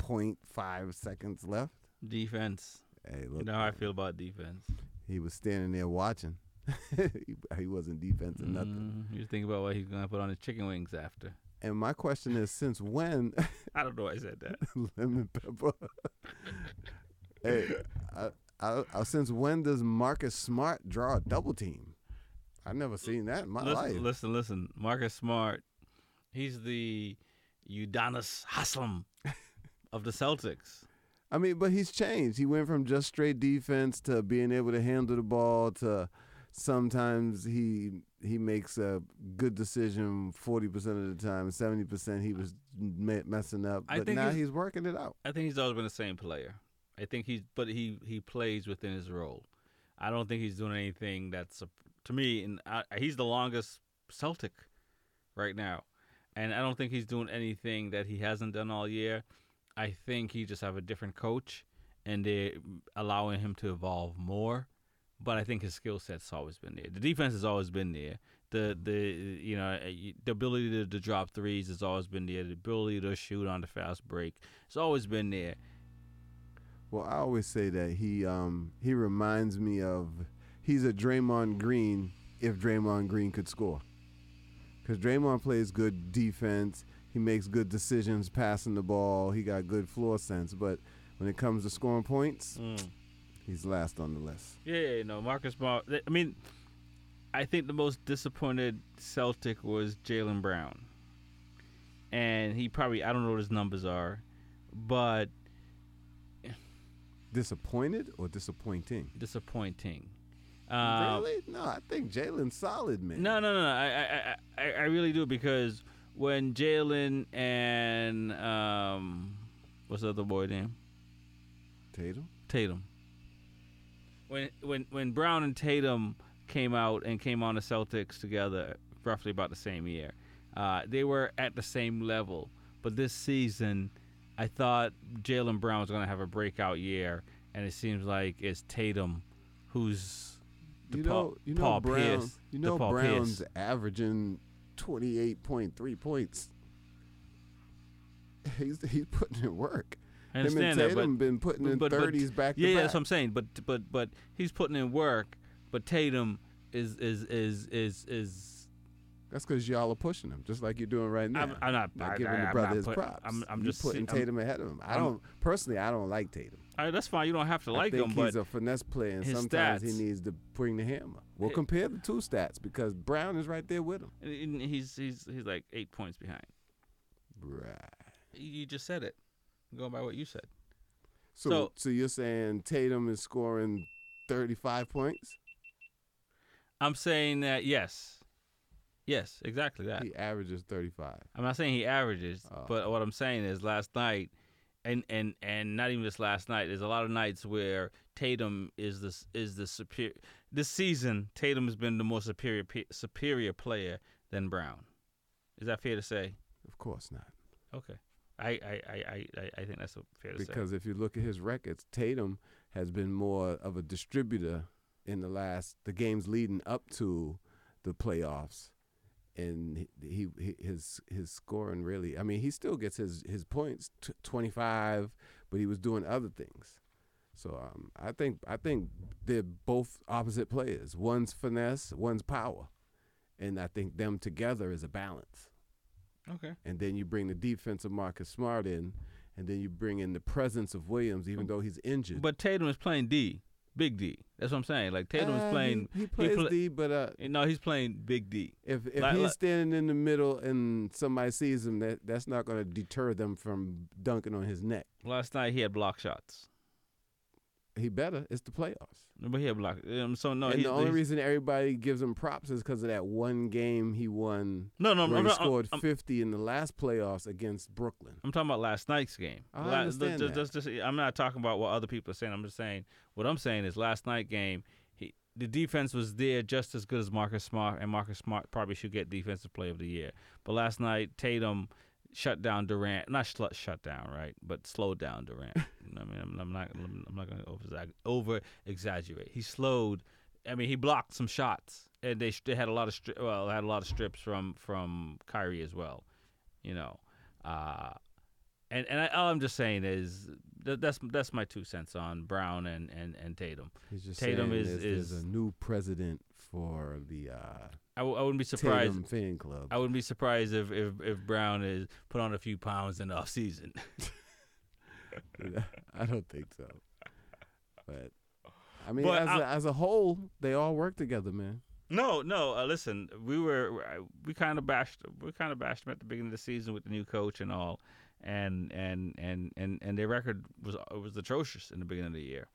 0.5 seconds left? Defense. Hey, look, you know how I feel about defense. he was standing there watching. he, he wasn't defensing nothing. Mm, you think about what he's gonna put on his chicken wings after. And my question is, since when? I don't know why I said that. lemon pepper. hey, I, I, I, since when does Marcus Smart draw a double team? I've never seen that in my listen, life. Listen, listen. Marcus Smart, he's the Udonis Haslam of the Celtics. I mean, but he's changed. He went from just straight defense to being able to handle the ball to sometimes he he makes a good decision 40% of the time 70% he was me- messing up but now he's- he's working it out I think he's always been the same player. I think he's, but he he plays within his role. I don't think he's doing anything that's a, to me, and I, he's the longest Celtic right now, and I don't think he's doing anything that he hasn't done all year. I think he just have a different coach, and they're allowing him to evolve more. But I think his skill set's always been there. The defense has always been there. The the you know the ability to, to drop threes has always been there. The ability to shoot on the fast break has always been there. well i always say that he um he reminds me of he's a Draymond Green if Draymond Green could score because Draymond plays good defense he makes good decisions passing the ball he got good floor sense but when it comes to scoring points he's last on the list Yeah, yeah, no, Marcus Smart. I mean, I think the most disappointed Celtic was Jaylen Brown, and he probably I don't know what his numbers are, but disappointed or disappointing disappointing. Um, really? No, I think Jaylen's solid, man. No, no, no, no. I, I, I, I really do because when Jaylen and um, what's the other boy name? Tatum. Tatum. When when when Brown and Tatum came out and came on the Celtics together, roughly about the same year, uh, they were at the same level. But this season, I thought Jaylen Brown was going to have a breakout year, and it seems like it's Tatum who's the you Paul, know, you know Paul Brown. Pierce. you know Brown's Pierce. averaging twenty eight point three points. He's he's putting in work. I Him understand and that, Tatum but been putting in but- but- thirties back Yeah, to yeah, that's what I'm saying. But but but he's putting in work. But Tatum is is is is is. That's because y'all are pushing him, just like you're doing right now. I'm, I'm not. Not I- giving I- the brother his put- props. I'm, I'm just putting Tatum ahead of him. I don't personally. I don't like Tatum. All right, that's fine. You don't have to like I like think him, he's but a finesse player, and his sometimes stats- he needs to bring the hammer. Well, Hey. compare the two stats because Brown is right there with him. and he's he's he's like eight points behind. Right. You just said it. Going by what you said. So, So- so you're saying Tatum is scoring 35 points? I'm saying that yes, yes, exactly that. He averages 35. I'm not saying he averages, Oh. but what I'm saying is last night, and and and not even just last night. There's a lot of nights where Tatum is this is the superior. This season, Tatum has been the more superior superior player than Brown. Is that fair to say? Of course not. Okay, I I I I, I- I think that's fair to say. Because if you look at his records, Tatum has been more of a distributor in the last the games leading up to the playoffs, and he, he his his scoring really. I mean, he still gets his his points t- twenty five, but he was doing other things. So um, I think I think they're both opposite players. One's finesse, one's power, and I think them together is a balance. Okay. And then you bring the defense of Marcus Smart in, and then you bring in the presence of Williams, even though he's injured. But Tatum is playing D, big D. That's what I'm saying. Like Tatum Uh, is he- playing. he plays pla- D, but uh, no, he's playing big D. If if Like- he's like- standing in the middle and somebody sees him, that that's not going to deter them from dunking on his neck. last night he had block shots. He better. It's the playoffs. But he had block. Um, so no, and he, the only reason everybody gives him props is because of that one game he won. No, no, I'm he not- scored I'm- 50 in the last playoffs against Brooklyn. I'm talking about last night's game. I La- understand just- that. just- just- I'm not talking about what other people are saying. I'm just saying what I'm saying is last night game. He, the defense was there just as good as Marcus Smart, and Marcus Smart probably should get Defensive Player of the Year. But last night Tatum shut down Durant, not shut shut down, right? But slowed down Durant. You know what I mean, I'm, I'm not I'm not going to over over exaggerate. He slowed. I mean, he blocked some shots, and they they had a lot of stri- well, had a lot of strips from from Kyrie as well. You know, uh, and and I, all I'm just saying is that, that's that's my two cents on Brown and and, and Tatum. He's just Tatum is there's, is a new president for the. Uh, I, w- I wouldn't be surprised. Tatum fan club. I wouldn't be surprised if, if, if Brown is put on a few pounds in the off season. I don't think so. But I mean, But as I- a, as a whole, they all work together, man. No, no. Uh, listen, we were we kind of bashed we kind of bashed them at the beginning of the season with the new coach and all, and and and and and their record was was atrocious in the beginning of the year,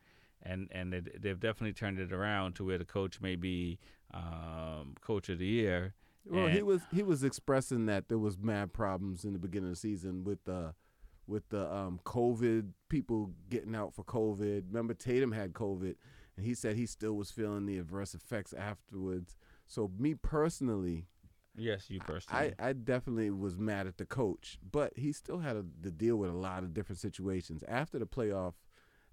and and they, they've definitely turned it around to where the coach may be um, coach of the year. Well, he was he was expressing that there was mad problems in the beginning of the season with the with the um, COVID people getting out for COVID. Remember, Tatum had COVID, and he said he still was feeling the adverse effects afterwards. So, me personally, Yes, you personally. I, I definitely was mad at the coach, but he still had a, to deal with a lot of different situations. After the playoff,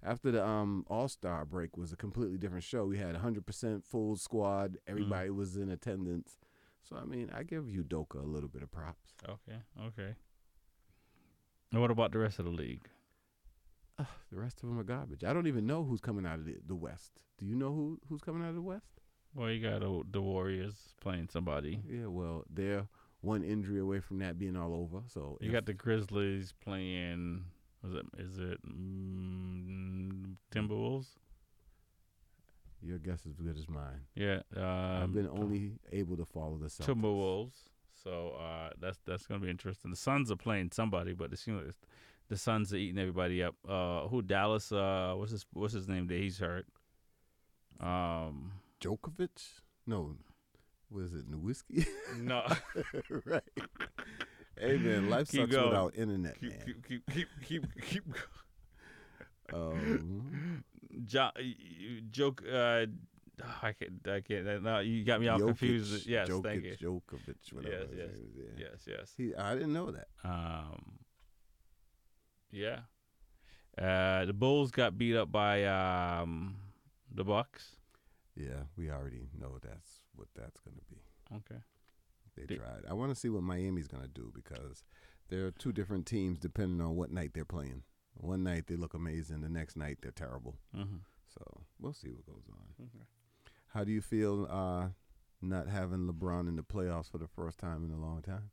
after the um, All Star break was a completely different show. We had 100% full squad. Everybody was in attendance. So I mean, I give Udoka a little bit of props. Okay, okay. And what about the rest of the league? Ugh, the rest of them are garbage. I don't even know who's coming out of the, the West. Do you know who who's coming out of the West? Well, you got uh, the Warriors playing somebody. Yeah, well, they're one injury away from that being all over. So You if- got the Grizzlies playing. Was it? Is it mm, Timberwolves? your guess is as good as mine. Yeah, I've um, been only able to follow the Celtics. Timberwolves. So uh, that's that's gonna be interesting. The Suns are playing somebody, but it seems like it's- the Suns are eating everybody up. Uh, who Dallas? Uh, what's his what's his name? That he's hurt. Um, Djokovic? No, was it Nowinski? No. right. Hey man, life Keep sucks going. without internet, keep, man. Keep keep keep keep keep. Um, jo- joke. Uh, I can't. I can't. No, you got me all Jokic, confused. Yes, Jokic, thank you. Djokovic, whatever Yes, yes, yeah. yes, yes. He, I didn't know that. Um, yeah. Uh, the Bulls got beat up by um, the Bucks. Yeah, we already know that's what that's going to be. Okay. They Did- tried. I want to see what Miami's going to do because there are two different teams depending on what night they're playing. One night they look amazing, the next night they're terrible. Mhm. So we'll see what goes on. Okay. How do you feel uh, not having LeBron in the playoffs for the first time in a long time?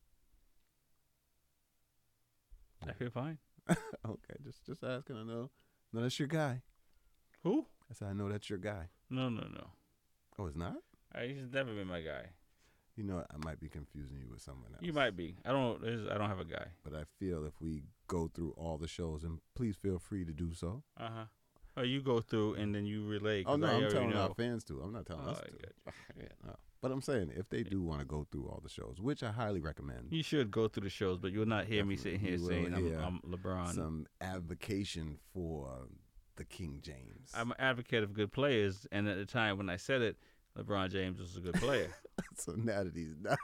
I feel fine. okay, just just asking. I know. No, that's your guy. Who? I said I know that's your guy. No, no, no. Oh, it's not. Uh, he's never been my guy. You know, I might be confusing you with someone else. You might be. I don't. I don't have a guy. But I feel if we go through all the shows, and please feel free to do so. Uh huh. Oh, you go through and then you relay. Oh no, I I'm already telling know. our fans to. I'm not telling Oh, us I to. got Yeah, no. But I'm saying if they do want to go through all the shows, which I highly recommend, You should go through the shows, but you'll not hear me sitting here you saying I'm, I'm LeBron. Some advocation for the King James. I'm an advocate of good players, and at the time when I said it, LeBron James was a good player. so now that he's not,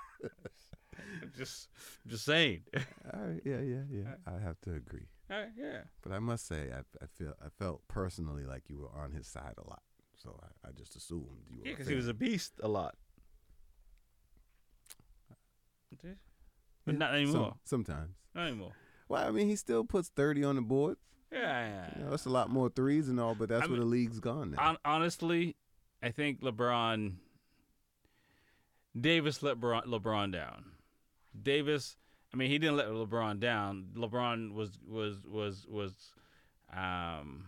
just, just saying. all right, yeah, yeah, yeah. I have to agree. All right, yeah. But I must say, I, I feel I felt personally like you were on his side a lot. So I, I just assumed you were. Yeah, because he was a beast a lot. But not anymore. sometimes. Not anymore. Well, I mean, he still puts thirty on the board. Yeah, yeah. You know, that's a lot more threes and all, but that's I where mean, the league's gone now. Hon- honestly, I think LeBron. Davis let LeBron, LeBron down. Davis, I mean, he didn't let LeBron down. LeBron was was was was, um,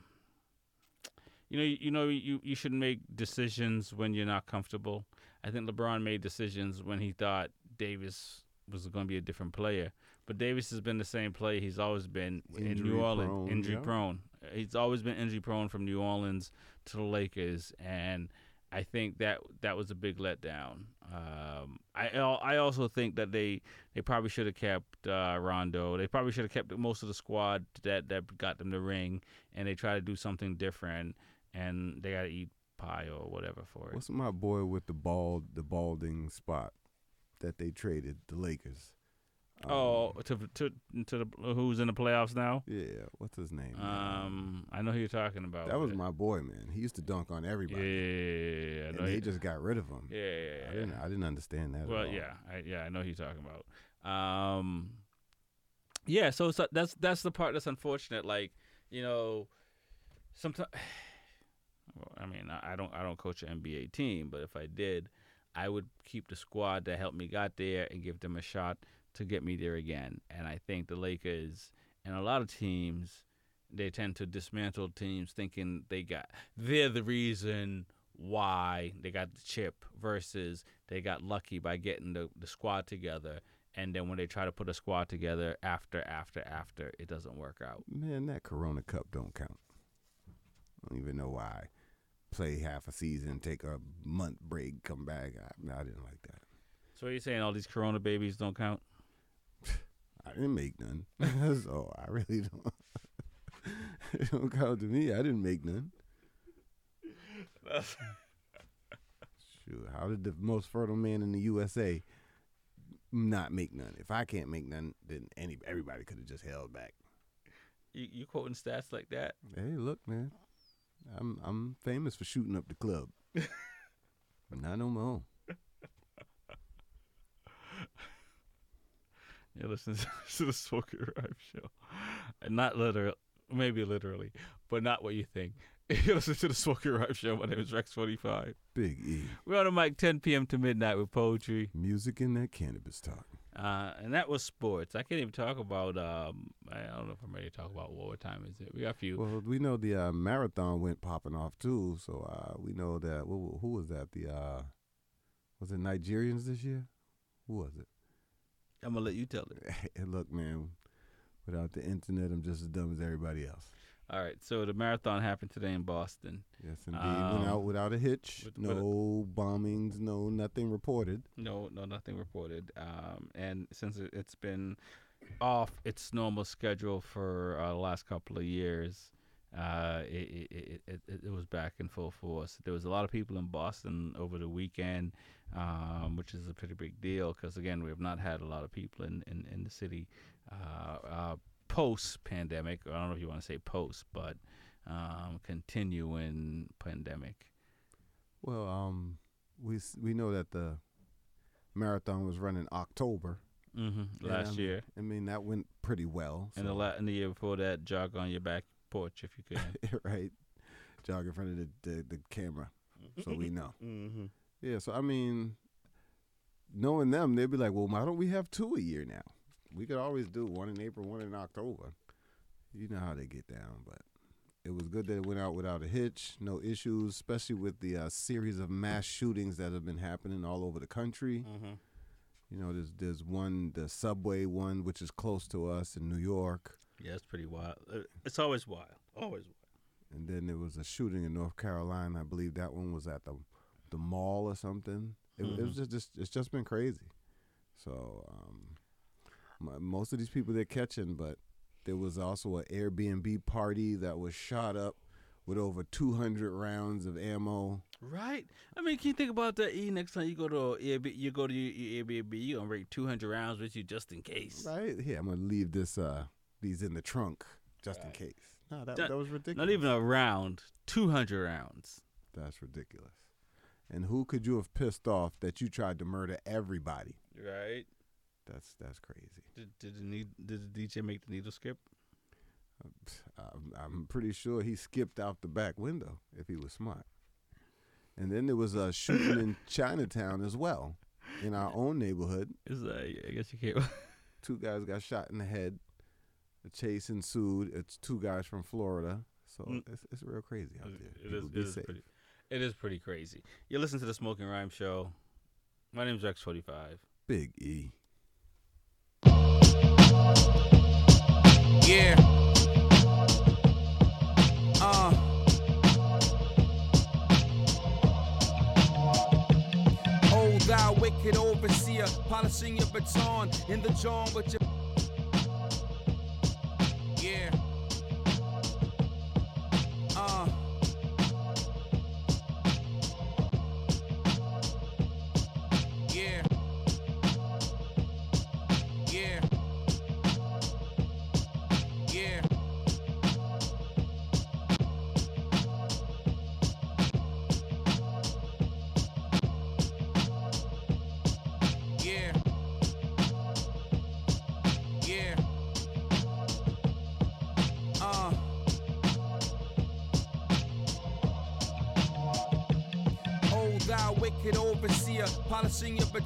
you know, you know, you you should make decisions when you're not comfortable. I think LeBron made decisions when he thought Davis was going to be a different player. But Davis has been the same player he's always been in New Orleans, prone, injury yeah. prone. He's always been injury prone from New Orleans to the Lakers, and I think that that was a big letdown. Um, I I also think that they they probably should have kept uh, Rondo. They probably should have kept most of the squad that that got them the ring, and they try to do something different, and they got to eat pie or whatever for it. What's my boy with the bald, the balding spot that they traded the Lakers? Oh, to to to the who's in the playoffs now? Yeah, what's his name? Um, I know who you're talking about. that was my boy, man. He used to dunk on everybody. Yeah, I and know they he- just got rid of him. Yeah, yeah, yeah. I didn't, I didn't understand that. at Well, yeah, I, yeah, I know who you're talking about. Um, yeah, so it's, that's that's the part that's unfortunate. Like, you know, sometimes. Well, I mean, I I don't I don't coach an NBA team, but if I did, I would keep the squad that helped me got there and give them a shot to get me there again. And I think the Lakers and a lot of teams they tend to dismantle teams thinking they got they're the reason why they got the chip versus they got lucky by getting the, the squad together and then when they try to put a squad together after after after it doesn't work out Man, that Corona Cup don't count. I don't even know why. Play half a season, take a month break, come back. I, I didn't like that. so you're saying all these corona babies don't count I didn't make none. so I really don't. it don't count to me. I didn't make none. Shoot, how did the most fertile man in the USA not make none? If I can't make none, then any everybody could have just held back. you, you quoting stats like that Hey, look, man, I'm I'm famous for shooting up the club. But not no more. You're listening to the Smoking Rhyme Show. And not literally, maybe literally, but not what you think. You're listening to the Smoking Rhyme Show. My name is Rex45. Big E. We're on the mic 10 p.m. to midnight with poetry. Music and that cannabis talk. Uh, and that was sports. I can't even talk about, um, I don't know if I'm ready to talk about what, what time is it. We got a few. Well, we know the uh, marathon went popping off too, so uh, we know that. Who, who was that? The uh, was it Nigerians this year? Who was it? I'm going to let you tell it. Look, man, without the internet, I'm just as dumb as everybody else. All right. So the marathon happened today in Boston. Yes, indeed. went out without a hitch. with- no bombings. No nothing reported. No, no, nothing reported. Um, and since it, it's been off its normal schedule for uh, the last couple of years, uh, it, it, it, it, it was back in full force. There was a lot of people in Boston over the weekend, um, which is a pretty big deal because, again, we have not had a lot of people in, in, in the city uh, uh, post pandemic. I don't know if you want to say post, but um, continuing pandemic. Well, um, we we know that the marathon was running in October Mhm, last year. I mean, that went pretty well. And the so- la- and the year before that, jog on your back porch if you could. right? Jog in front of the, the, the camera, so we know. Mhm. Yeah, so I mean, knowing them, they'd be like, "Well, why don't we have two a year now? We could always do one in April, one in October." You know how they get down, but it was good that it went out without a hitch, no issues, especially with the uh, series of mass shootings that have been happening all over the country. Mhm. You know, there's there's one, the subway one, which is close to us in New York. Yeah, it's pretty wild. Uh, It's always wild. Always wild. And then there was a shooting in North Carolina. I believe that one was at the the mall or something. It, it was Mhm. just, just it's just been crazy. So um, m- most of these people they're catching, but there was also an Airbnb party that was shot up with over 200 rounds of ammo. Right. I mean, can you think about that? E next time you go to Airbnb, you go to your, your Airbnb, you gonna bring two hundred rounds with you just in case. Right here, I'm gonna leave this uh these in the trunk just in case. No, that, Not- that was ridiculous. Not even a round. Two hundred rounds. That's ridiculous. And who could you have pissed off that you tried to murder everybody? Right. That's that's crazy. Did, did the need, did the DJ make the needle skip? I'm, I'm pretty sure he skipped out the back window if he was smart. And then there was a shooting in Chinatown as well, in our own neighborhood. Is uh, I guess you can't. two guys got shot in the head. A chase ensued. It's two guys from Florida, so Mm. it's, it's real crazy out there. It is, People it be is pretty. It is pretty crazy. You listen to the Smoking Rhyme Show. My name's Rex Forty Five. Big E. Yeah. Uh. Oh, thou wicked overseer, polishing your baton in the jaw with your.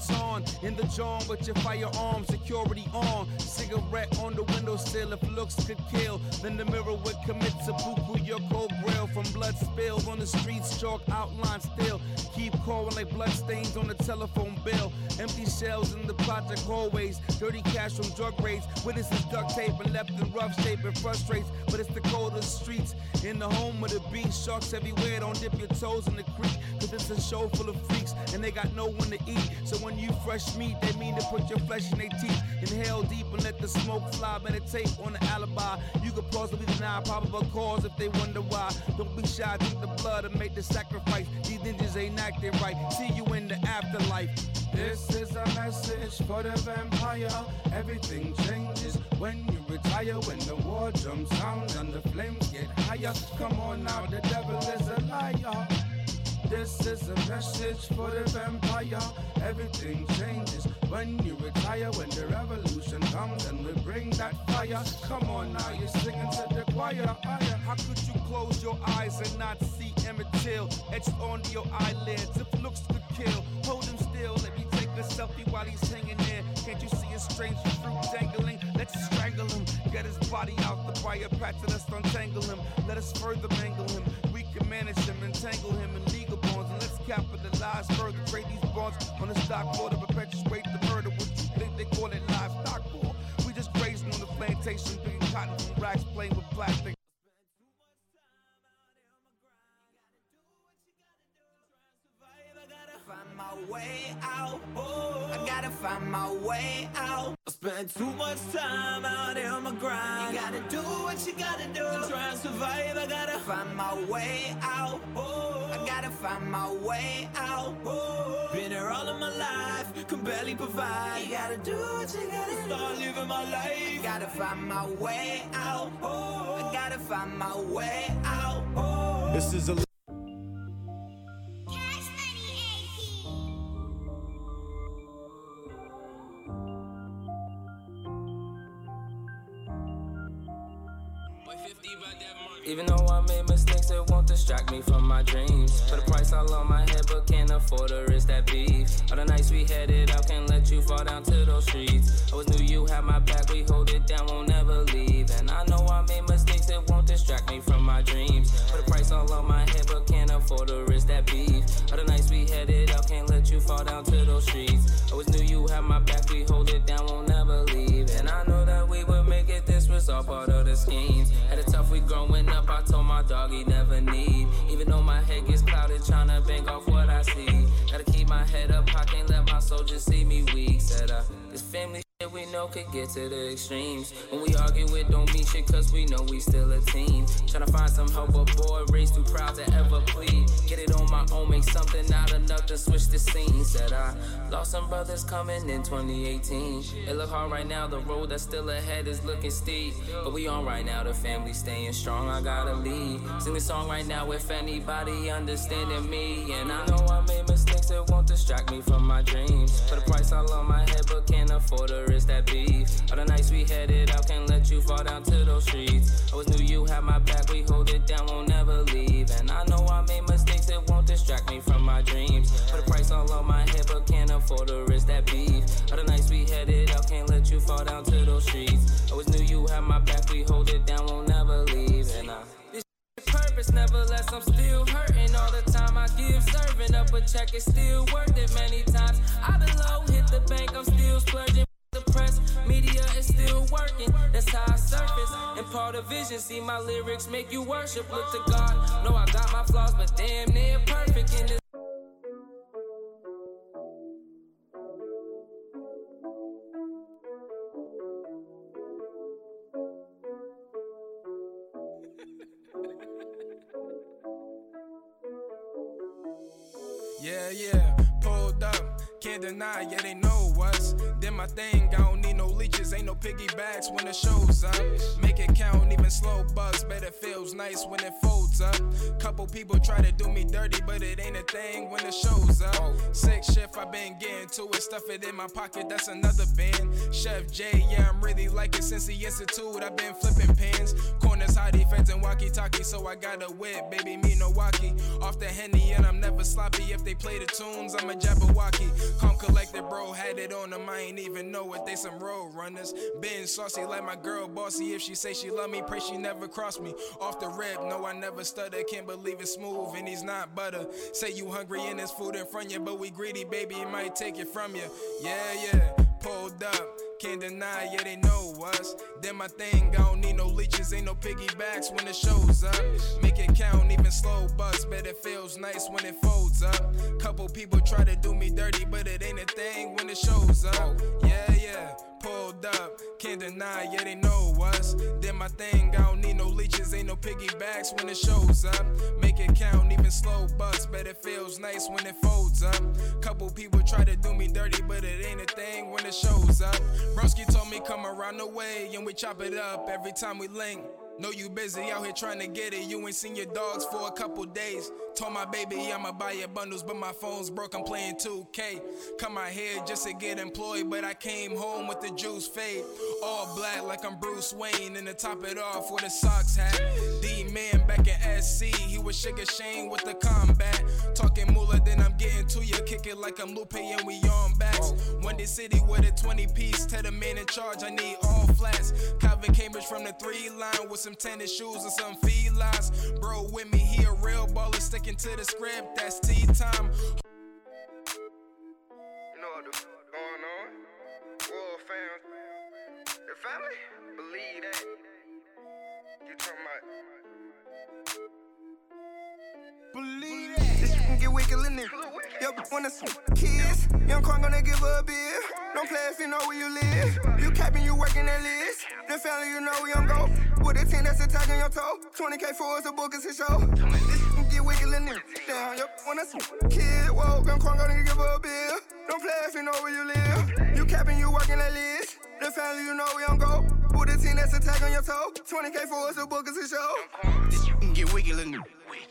Polishing in the jaw with your firearm, security on. Cigarette on the windowsill, if looks could kill, then the mirror would commit to seppuku, your cold grill from blood spilled on the streets, chalk outline still. Keep calling like bloodstains on the telephone bill. Empty shells in the project hallways, dirty cash from drug raids. Witnesses duct tape and left in rough shape and frustrates, but it's the coldest streets. In the home of the beast, sharks everywhere. Don't dip your toes in the creek, cause it's a show full of freaks and they got no one to eat. So when you fresh meat, they mean to put your flesh in their teeth. Inhale deep and let the smoke fly. Meditate on the alibi. You could plausibly deny probable cause if they wonder why. Don't be shy, drink the blood and make the sacrifice. These ninjas ain't acting right. See you in the afterlife. This is a message for the vampire. Everything changes when you retire. When the war drums sound and the flames get higher. Come on now, the devil is a liar. This is a message for the vampire. Everything changes when you retire. When the revolution comes and we bring that fire. Come on now, you're singing to the choir. How could you close your eyes and not see Emmett Till etched onto your eyelids? If looks could kill, hold him still. Let me take a selfie while he's hanging there. Can't you see his strange fruit dangling? Let's strangle him. Get his body out the fire patch and let's untangle him. Let us further mangle him. Can manage him, entangle him in legal bonds, and let's capitalize further. Trade these bonds on the stock floor to perpetuate the murder. What you think they call it livestock for? We just grazing on the plantation, picking cotton from racks, playing with plastic. Gotta find my way out. I spent too much time out here on my grind. You gotta do what you gotta do to try and survive. I gotta find my way out. Oh, I gotta find my way out. Oh, been here all of my life, can barely provide. You gotta do what you gotta do. Start living my life. Gotta find my way out. Oh, I gotta find my way out. Oh. This is a Even though I made mistakes, it won't distract me from my dreams. Put a price all on my head, but can't afford to risk that beef. All the nights we headed out, can't let you fall down to those streets. I always knew you had my back, we hold it down, won't never leave. And I know I made mistakes, it won't distract me from my dreams. Put a price all on my head, but can't afford to risk that beef. All the nights we headed out, can't let you fall down to those streets. I always knew you had my back, we hold it down, won't never leave. And I know was all part of the schemes. Had it tough, we growing up, I told my dog he never need. Even though my head gets clouded, tryna bank off what I see. Gotta keep my head up, I can't let my soldiers see me weak. Said I, this family we know could get to the extremes. When we argue, it don't mean shit, cause we know we still a team. Tryna find some help, but boy, raised too proud to ever plead. Get it on my own, make something out of nothing, switch the scene. Said I, lost some brothers coming in 2018. It look hard right now, the road that's still ahead is looking steep. But we on right now, the family staying strong, I gotta lead. Sing this song right now if anybody understanding me. And I know I made mistakes, it won't distract me from my dreams. Put a price all on my head, but can't afford to risk that beef. All the nights we headed out, can't let you fall down to those streets. I always knew you had my back, we hold it down, won't never leave. And I know I made mistakes, it won't distract me from my dreams. Put a price all on my head, but can't afford to risk that beef. All the nights we headed out, can't let you fall down to those streets. I always knew you had my back, we hold it down, won't never leave. And I this purpose, nevertheless, I'm still hurting all the time. I give serving up a check, it's still worth it many times. I've been low, hit the bank, I'm still splurging. Press, Media is still working, that's how I surface. And part of vision, see my lyrics make you worship. Look to God, know I got my flaws, but damn near perfect in this. People try to do me dirty, but it ain't a thing when the show's up. Sick shift, i been getting to it, stuff it in my pocket, that's another band. Chef J, yeah, I'm really like it since the institute, I've been flipping pins. Corners, high defense, and walkie talkie, so I got a whip, baby, me no walkie. Off the henny, and I'm never sloppy. If they play the tunes, I'm a Jabberwocky. Calm collected, bro, had it on them, I ain't even know it. They some road runners. Been saucy like my girl, bossy. If she say she love me, pray she never cross me. Off the rip, no, I never stutter. Can't believe it's smooth and he's not butter. Say you hungry and there's food in front of you, but we greedy, baby, it might take it from you. Yeah, yeah, pulled up. Can't deny, yeah, they know us. Then my thing, I don't need no leeches, ain't no piggybacks when the show's up. Make it count, even slow bus, bet it feels nice when it folds up. Couple people try to do me dirty, but it ain't a thing when it show's up. Yeah, yeah, pulled up. Can't deny, yeah, they know us. Did my thing, I don't need no leeches, ain't no piggybacks when it show's up. Make it count, even slow bus, bet it feels nice when it folds up. Couple people try to do me dirty, but it ain't a thing when it show's up. Broski told me come around the way and we chop it up every time we link. Know you busy out here trying to get it. You ain't seen your dogs for a couple days. Told my baby I'ma buy your bundles, but my phone's broke. I'm playing 2K. Come out here just to get employed, but I came home with the juice fade. All black like I'm Bruce Wayne, and to top it off with a socks hat. D man back in SC, he was Sugar Shane with the combat. Talking moolah, getting to you. Kick it like I'm Lupe and we on backs. One day city with a 20 piece. Tell the man in charge I need all flats. Calvin Cambridge from the three line with some tennis shoes and some felines. Bro with me, he a real baller sticking to the script. That's tea time. You know what's going on? World fam. The family? Believe that. You talking about. Believe can get wicked in there. Yo, wanna see kids? Young Kwan gonna give her a beer. Don't play if you know where you live. You capping, you working that list. The family, you know we don't go. With a team that's attacking your toe. 20k for us, a book is a show. This get wicked in there. Down, yo, wanna see kid? Whoa, young Kwan gonna give her a beer. Don't play if you know where you live. You capping, you working that list. The family, you know we don't go. A team that's attacking your toe. 20k for us, a book is a show. Get wiggle in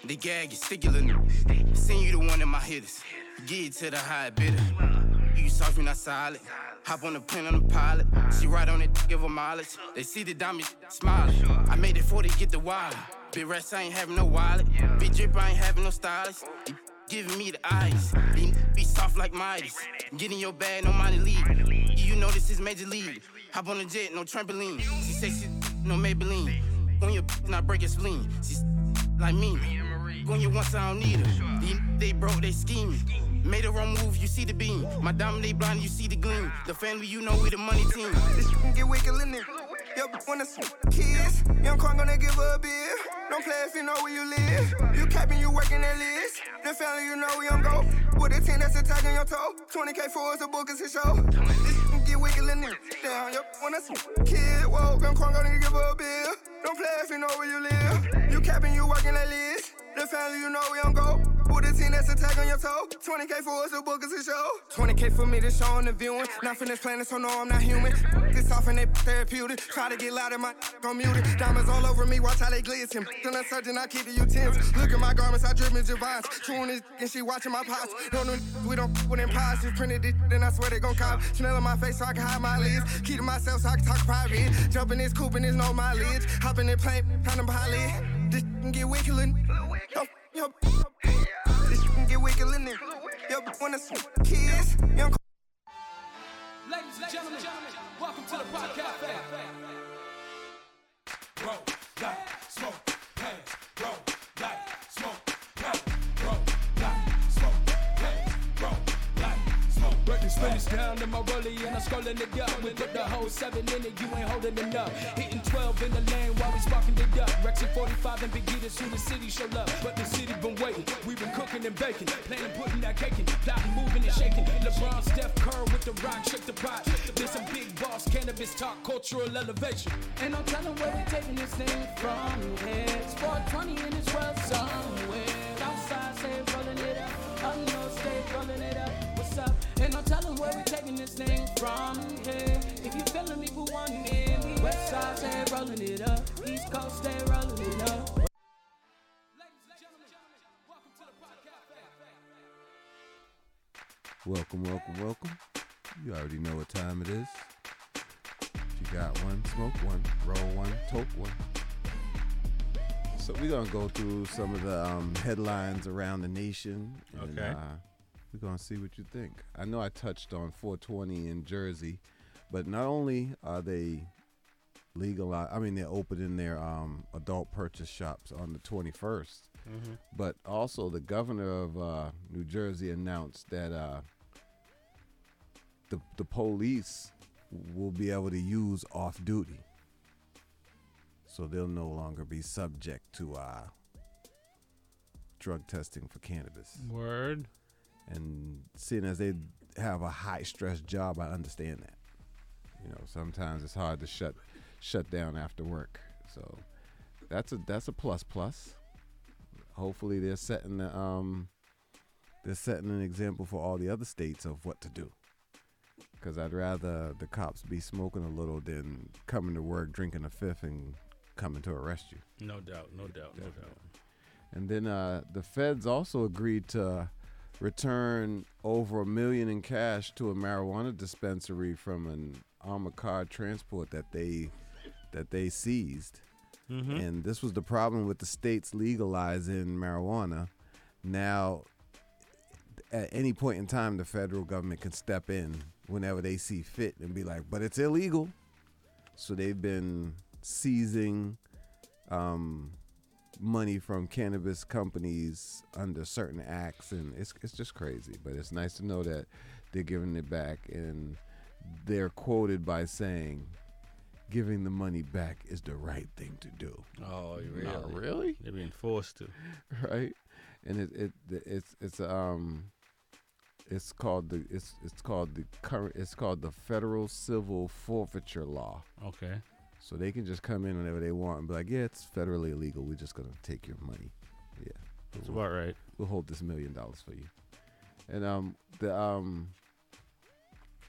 The gag is sticky in Seen you the one in my hitters. Get to the high bidder. You soft, you not solid. Hop on the plane on the pilot. She ride on it, give her mileage. They see the diamond smiling. I made it 40, get the wallet. Big rest, I ain't having no wallet. Big drip, I ain't having no stylist. Giving me the eyes. Be soft like Midas. Get in your bag, no money lead. You know this is major league. Hop on the jet, no trampoline. She sexy, no Maybelline. On your not break your spleen. She's like me. When you once, I don't need her. These they broke, they scheming. Made a wrong move, you see the beam. My diamond, they blind, you see the gleam. The family, you know we the money team. This you can get wicked in there. Yo, wanna see kids? Young Kwan gonna give her a beer. Don't play if you know where you live. You capping, you working that list. The family, you know we don't go. With a team that's attacking your toe. 20k for us, a book is a show. This get wicked there. Down, yo, wanna see kid? Whoa, young Kwan gonna give her a beer. Don't play if you know where you live. You capping, you working that list. The family, you know we don't go. With a team that's attacking your toe. 20k for us, a book is a show. 20k for me to show on the viewing. Not from this so no, I'm not human. This off and they therapeutic. Try to get louder, my gon' mute it. Diamonds all over me, watch how they glisten. A surgeon, I keep the utensils. Look at my garments, I drip in Javons. Chewing this and she watching my pots. No, no, we don't with. Just printed this, then I swear they gon' cop. On my face so I can hide my lids. Keep to myself so I can talk private. Jump in this coupe and there's no mileage. Hop in plane, kind of pilot. This can get wicked. Yo, yo, this you can get wicked in there. Yo, wanna see kids? Young Ladies and gentlemen, welcome to the Rock Cafe. Roll, light, smoke, hands, roll, light, smoke, hands, roll, light, smoke, hands, roll, light, smoke. Records spinning Shooters down in my rollie and I'm scrolling it up. We put the whole seven in it, you ain't holding it up. Hitting 12 in the lane while we sparking it up. Rexy 45 and Big Eaters who the city show up. But the city been waiting. we been cooking and baking. Planning, putting that cake in. Plotting, moving and shaking. LeBron, Steph Curry with the rock, shake the pot. There's some big boss cannabis talk, cultural elevation. And I'm telling where we taking this thing from. It's 420 and it's well somewhere. Outside, say rolling it up. I know, stay rolling it up. What's up? Ain't no telling where we taking this thing from here. If you feeling me, put one in me. West side, stay rolling it up. East Coast, stay rolling it up. Welcome, welcome, welcome. You already know what time it is. If you got one, smoke one, roll one, toke one. So we're gonna go through some of the um, headlines around the nation. And, Okay. Uh, we're gonna see what you think. I know I touched on 420 in Jersey, but not only are they legal, I mean they're opening their um, adult purchase shops on the 21st. Mhm. But also, the governor of uh, New Jersey announced that uh, the the police will be able to use off duty, so they'll no longer be subject to uh, drug testing for cannabis. Word. And seeing as they have a high stress job, I understand that. You know, sometimes it's hard to shut shut down after work. So that's a that's a plus plus. Hopefully they're setting the um they're setting an example for all the other states of what to do. Cause I'd rather the cops be smoking a little than coming to work drinking a fifth and coming to arrest you. No doubt, no doubt, no doubt. And then uh, the feds also agreed to return over a million in cash to a marijuana dispensary from an armored car transport that they that they seized. Mhm. And this was the problem with the states legalizing marijuana. Now, at any point in time, the federal government can step in whenever they see fit and be like, "But it's illegal." So they've been seizing um, money from cannabis companies under certain acts, and it's it's just crazy. But it's nice to know that they're giving it back, and they're quoted by saying, "Giving the money back is the right thing to do." Oh, really? Not really? They're being forced to. right? And it, it it's it's um it's called the it's it's called the current it's called the federal civil forfeiture law. Okay. So they can just come in whenever they want and be like, yeah, it's federally illegal. We're just gonna take your money. Yeah, That's We'll- about right. We'll hold this million dollars for you. And um the um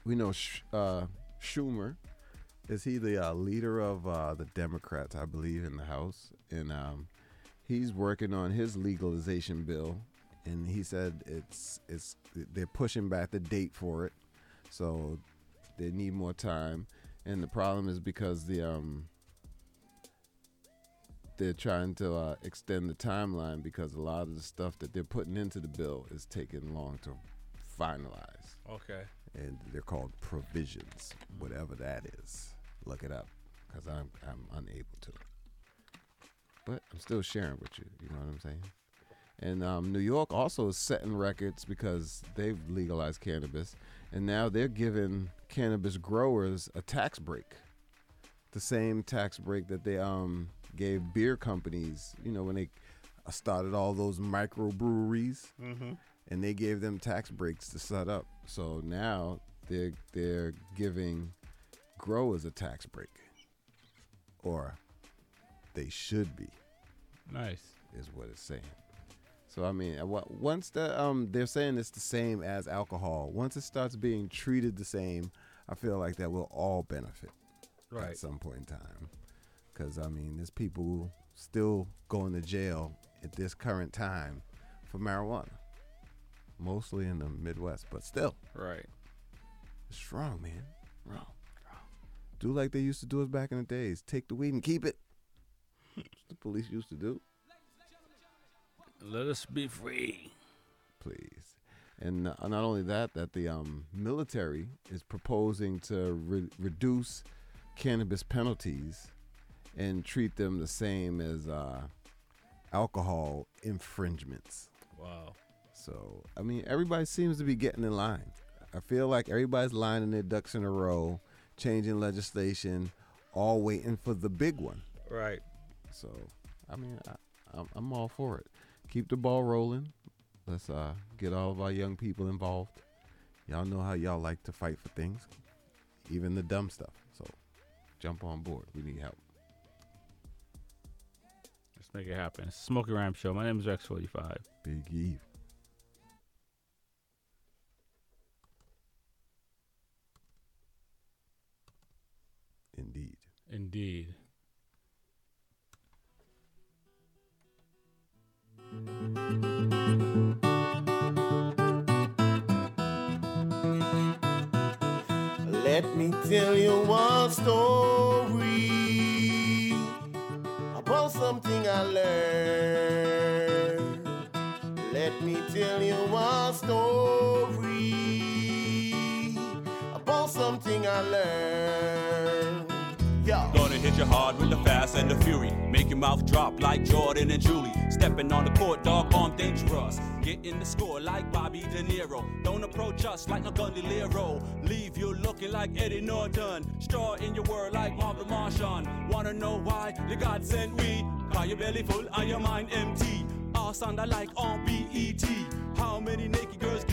we know Sh- uh, Schumer is he the uh, leader of uh, the Democrats, I believe, in the House, and um, he's working on his legalization bill, and he said it's it's they're pushing back the date for it, so they need more time, and the problem is because the um they're trying to uh, extend the timeline because a lot of the stuff that they're putting into the bill is taking long to finalize Okay. and they're called provisions, whatever that is. Look it up, because I'm I'm unable to. But I'm still sharing with you. You know what I'm saying? And um, New York also is setting records because they've legalized cannabis, and now they're giving cannabis growers a tax break, the same tax break that they um gave beer companies. You know when they started all those microbreweries Mhm. and they gave them tax breaks to set up. So now they're they're giving growers a tax break, or they should be. Nice. is what it's saying. So I mean, once the um they're saying it's the same as alcohol. Once it starts being treated the same, I feel like that will all benefit Right. at some point in time. Because I mean, there's people still going to jail at this current time for marijuana, mostly in the Midwest, but still, Right. it's wrong, man. Wrong. Do like they used to do us back in the days. Take the weed and keep it. The police used to do. Let us be free. please. And not not only that, that the um, military is proposing to re- reduce cannabis penalties and treat them the same as uh, alcohol infringements. Wow. So, I mean, everybody seems to be getting in line. I feel like everybody's lining their ducks in a row, changing legislation, all waiting for the big one. Right. So, I mean, I, I'm, I'm all for it. Keep the ball rolling. Let's uh, get all of our young people involved. Y'all know how y'all like to fight for things, even the dumb stuff. So, jump on board. We need help. Let's make it happen. It's Smoking Rhyme Show. My name is Rex45. Big Eve. Indeed. Indeed. Let me tell you one story about something I learned. Let me tell you one story about something I learned. You hard with the fast and the fury. Make your mouth drop like Jordan and Julie. Stepping on the court, dog, arm dangerous. Getting the score like Bobby De Niro. Don't approach us like no Gondoliero. Leave you looking like Eddie Norton. Straw in your word like Marvel Martian. Wanna know why? The God sent we. Got your belly full and your mind empty. All sound alike on BET. How many naked girls?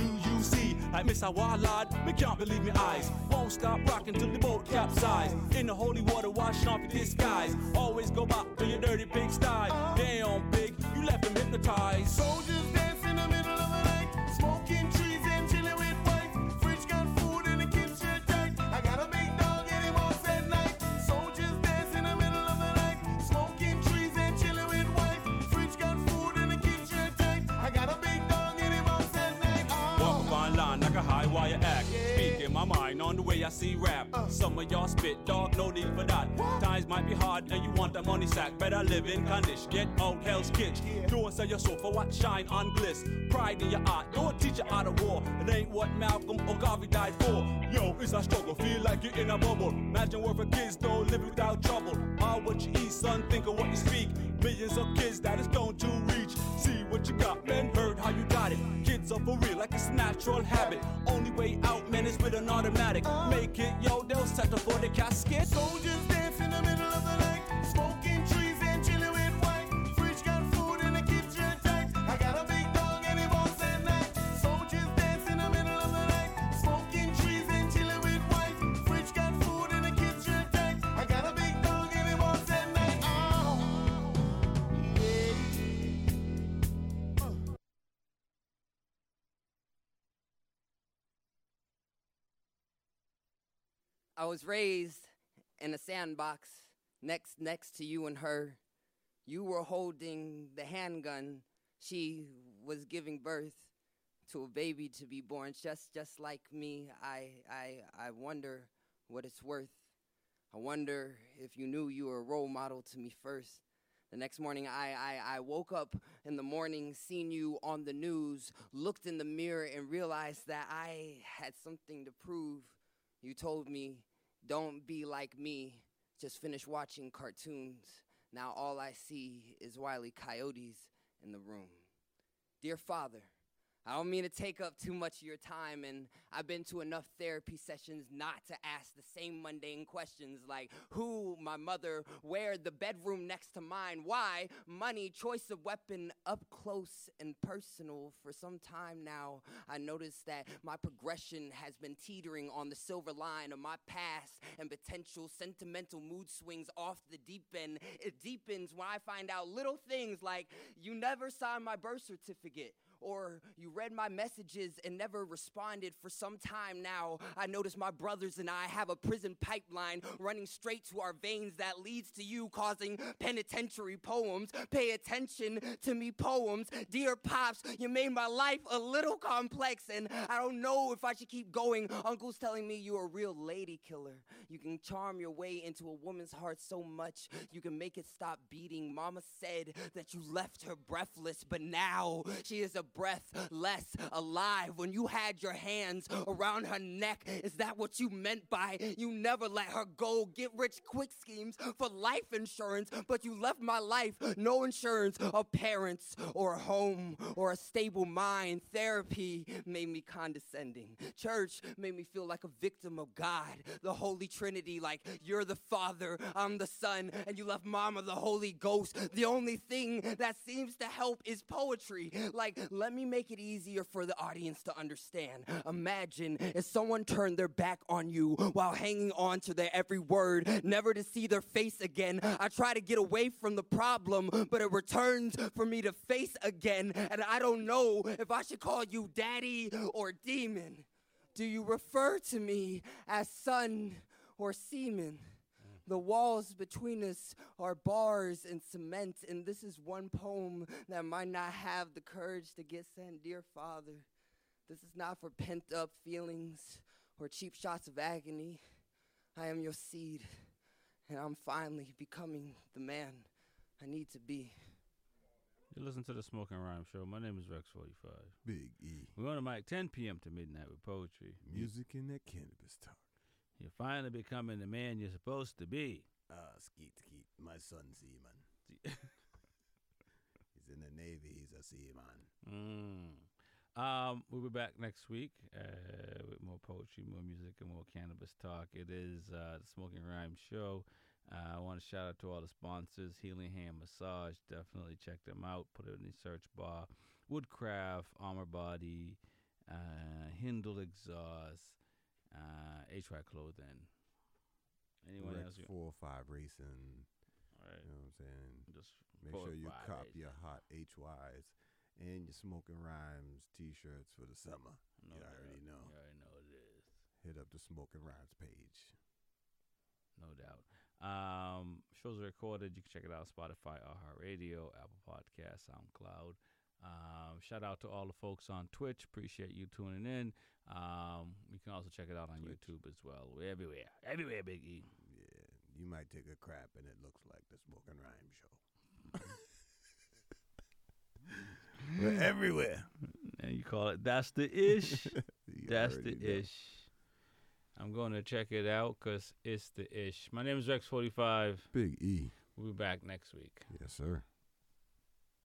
Like Miss Awalad, me can't believe me eyes. Won't stop rocking till the boat capsize. In the holy water, washing off your disguise. Always go back to your dirty big style. Damn, big, you left them hypnotized. Soldiers dance in the middle of I see rap. Some of y'all spit, dog, no need for that. Times might be hard and you want the money sack. Better live in condition, get out hell's kitch. Don't sell your soul for what shine on bliss. Pride in your art, don't teach you art of war. It ain't what Malcolm or Garvey died for. Yo, it's a struggle, feel like you're in a bubble. Imagine where for kids don't live without trouble. All what you eat, son, think of what you speak. Millions of kids that is going to reach. See what you got, man, heard how you got Kids are for real, like it's natural habit. Only way out, man, is with an automatic. Make it, yo, they'll settle for the casket. Soldiers dance in the middle of the night, I was raised in a sandbox next next to you and her. You were holding the handgun. She was giving birth to a baby to be born just just like me. I I I wonder what it's worth. I wonder if you knew you were a role model to me first. The next morning, I, I, I woke up in the morning, seen you on the news, looked in the mirror, and realized that I had something to prove. You told me, don't be like me, just finish watching cartoons. Now all I see is wily Coyotes in the room. Dear Father, I don't mean to take up too much of your time, and I've been to enough therapy sessions not to ask the same mundane questions like who, my mother, where, the bedroom next to mine, why, money, choice of weapon, up close and personal. For some time now, I noticed that my progression has been teetering on the silver line of my past and potential sentimental mood swings off the deep end. It deepens when I find out little things like you never signed my birth certificate or you read my messages and never responded for some time now. I notice my brothers and I have a prison pipeline running straight to our veins that leads to you causing penitentiary poems. Pay attention to me, poems. Dear Pops, you made my life a little complex and I don't know if I should keep going. Uncle's telling me you're a real lady killer. You can charm your way into a woman's heart so much you can make it stop beating. Mama said that you left her breathless, but now she is a breath less alive when you had your hands around her neck. Is that what you meant by you never let her go? Get rich quick schemes for life insurance, but you left my life no insurance, a parents or a home or a stable mind. Therapy made me condescending. Church made me feel like a victim of God. The Holy Trinity, like you're the Father, I'm the Son, and you left Mama the Holy Ghost. The only thing that seems to help is poetry. Like, let me make it easier for the audience to understand. Imagine if someone turned their back on you while hanging on to their every word, never to see their face again. I try to get away from the problem, but it returns for me to face again. And I don't know if I should call you daddy or demon. Do you refer to me as son or semen? The walls between us are bars and cement, and this is one poem that might not have the courage to get sent. Dear Father, this is not for pent up feelings or cheap shots of agony. I am your seed, and I'm finally becoming the man I need to be. You listen to the Smoking Rhyme Show. My name is Rex45. Big E. We're on the mic 10 p.m. to midnight with poetry. Music and that cannabis talk. You're finally becoming the man you're supposed to be. Ah, skeet skeet. My son Seaman. he's in the Navy. He's a seaman. Mm. Um, we'll be back next week uh, with more poetry, more music, and more cannabis talk. It is uh, the Smoking Rhyme Show. Uh, I want to shout out to all the sponsors Healing Hand Massage. Definitely check them out. Put it in the search bar. Woodcraft, Armor Body, uh, Hindle Exhaust, uh, HY Clothing. Anyone Rex else? four or five racing. Right. You know what I'm saying? Just make sure you cop your hot HYs and your smoking rhymes t-shirts for the summer. No you doubt. already know. You already know what it is. Hit up the smoking rhymes page. No doubt. Um, shows are recorded. You can check it out on Spotify, iHeartRadio, Apple Podcast, SoundCloud. Um, shout out to all the folks on Twitch. Appreciate you tuning in. Um, you can also check it out on YouTube as well. We're everywhere. Everywhere, Big E. Yeah, you might take a crap and it looks like the smoking rhyme show. We're everywhere. And you call it That's the Ish. That's the know. Ish. I'm going to check it out because it's the Ish. My name is Rex45. Big E. We'll be back next week. Yes, sir.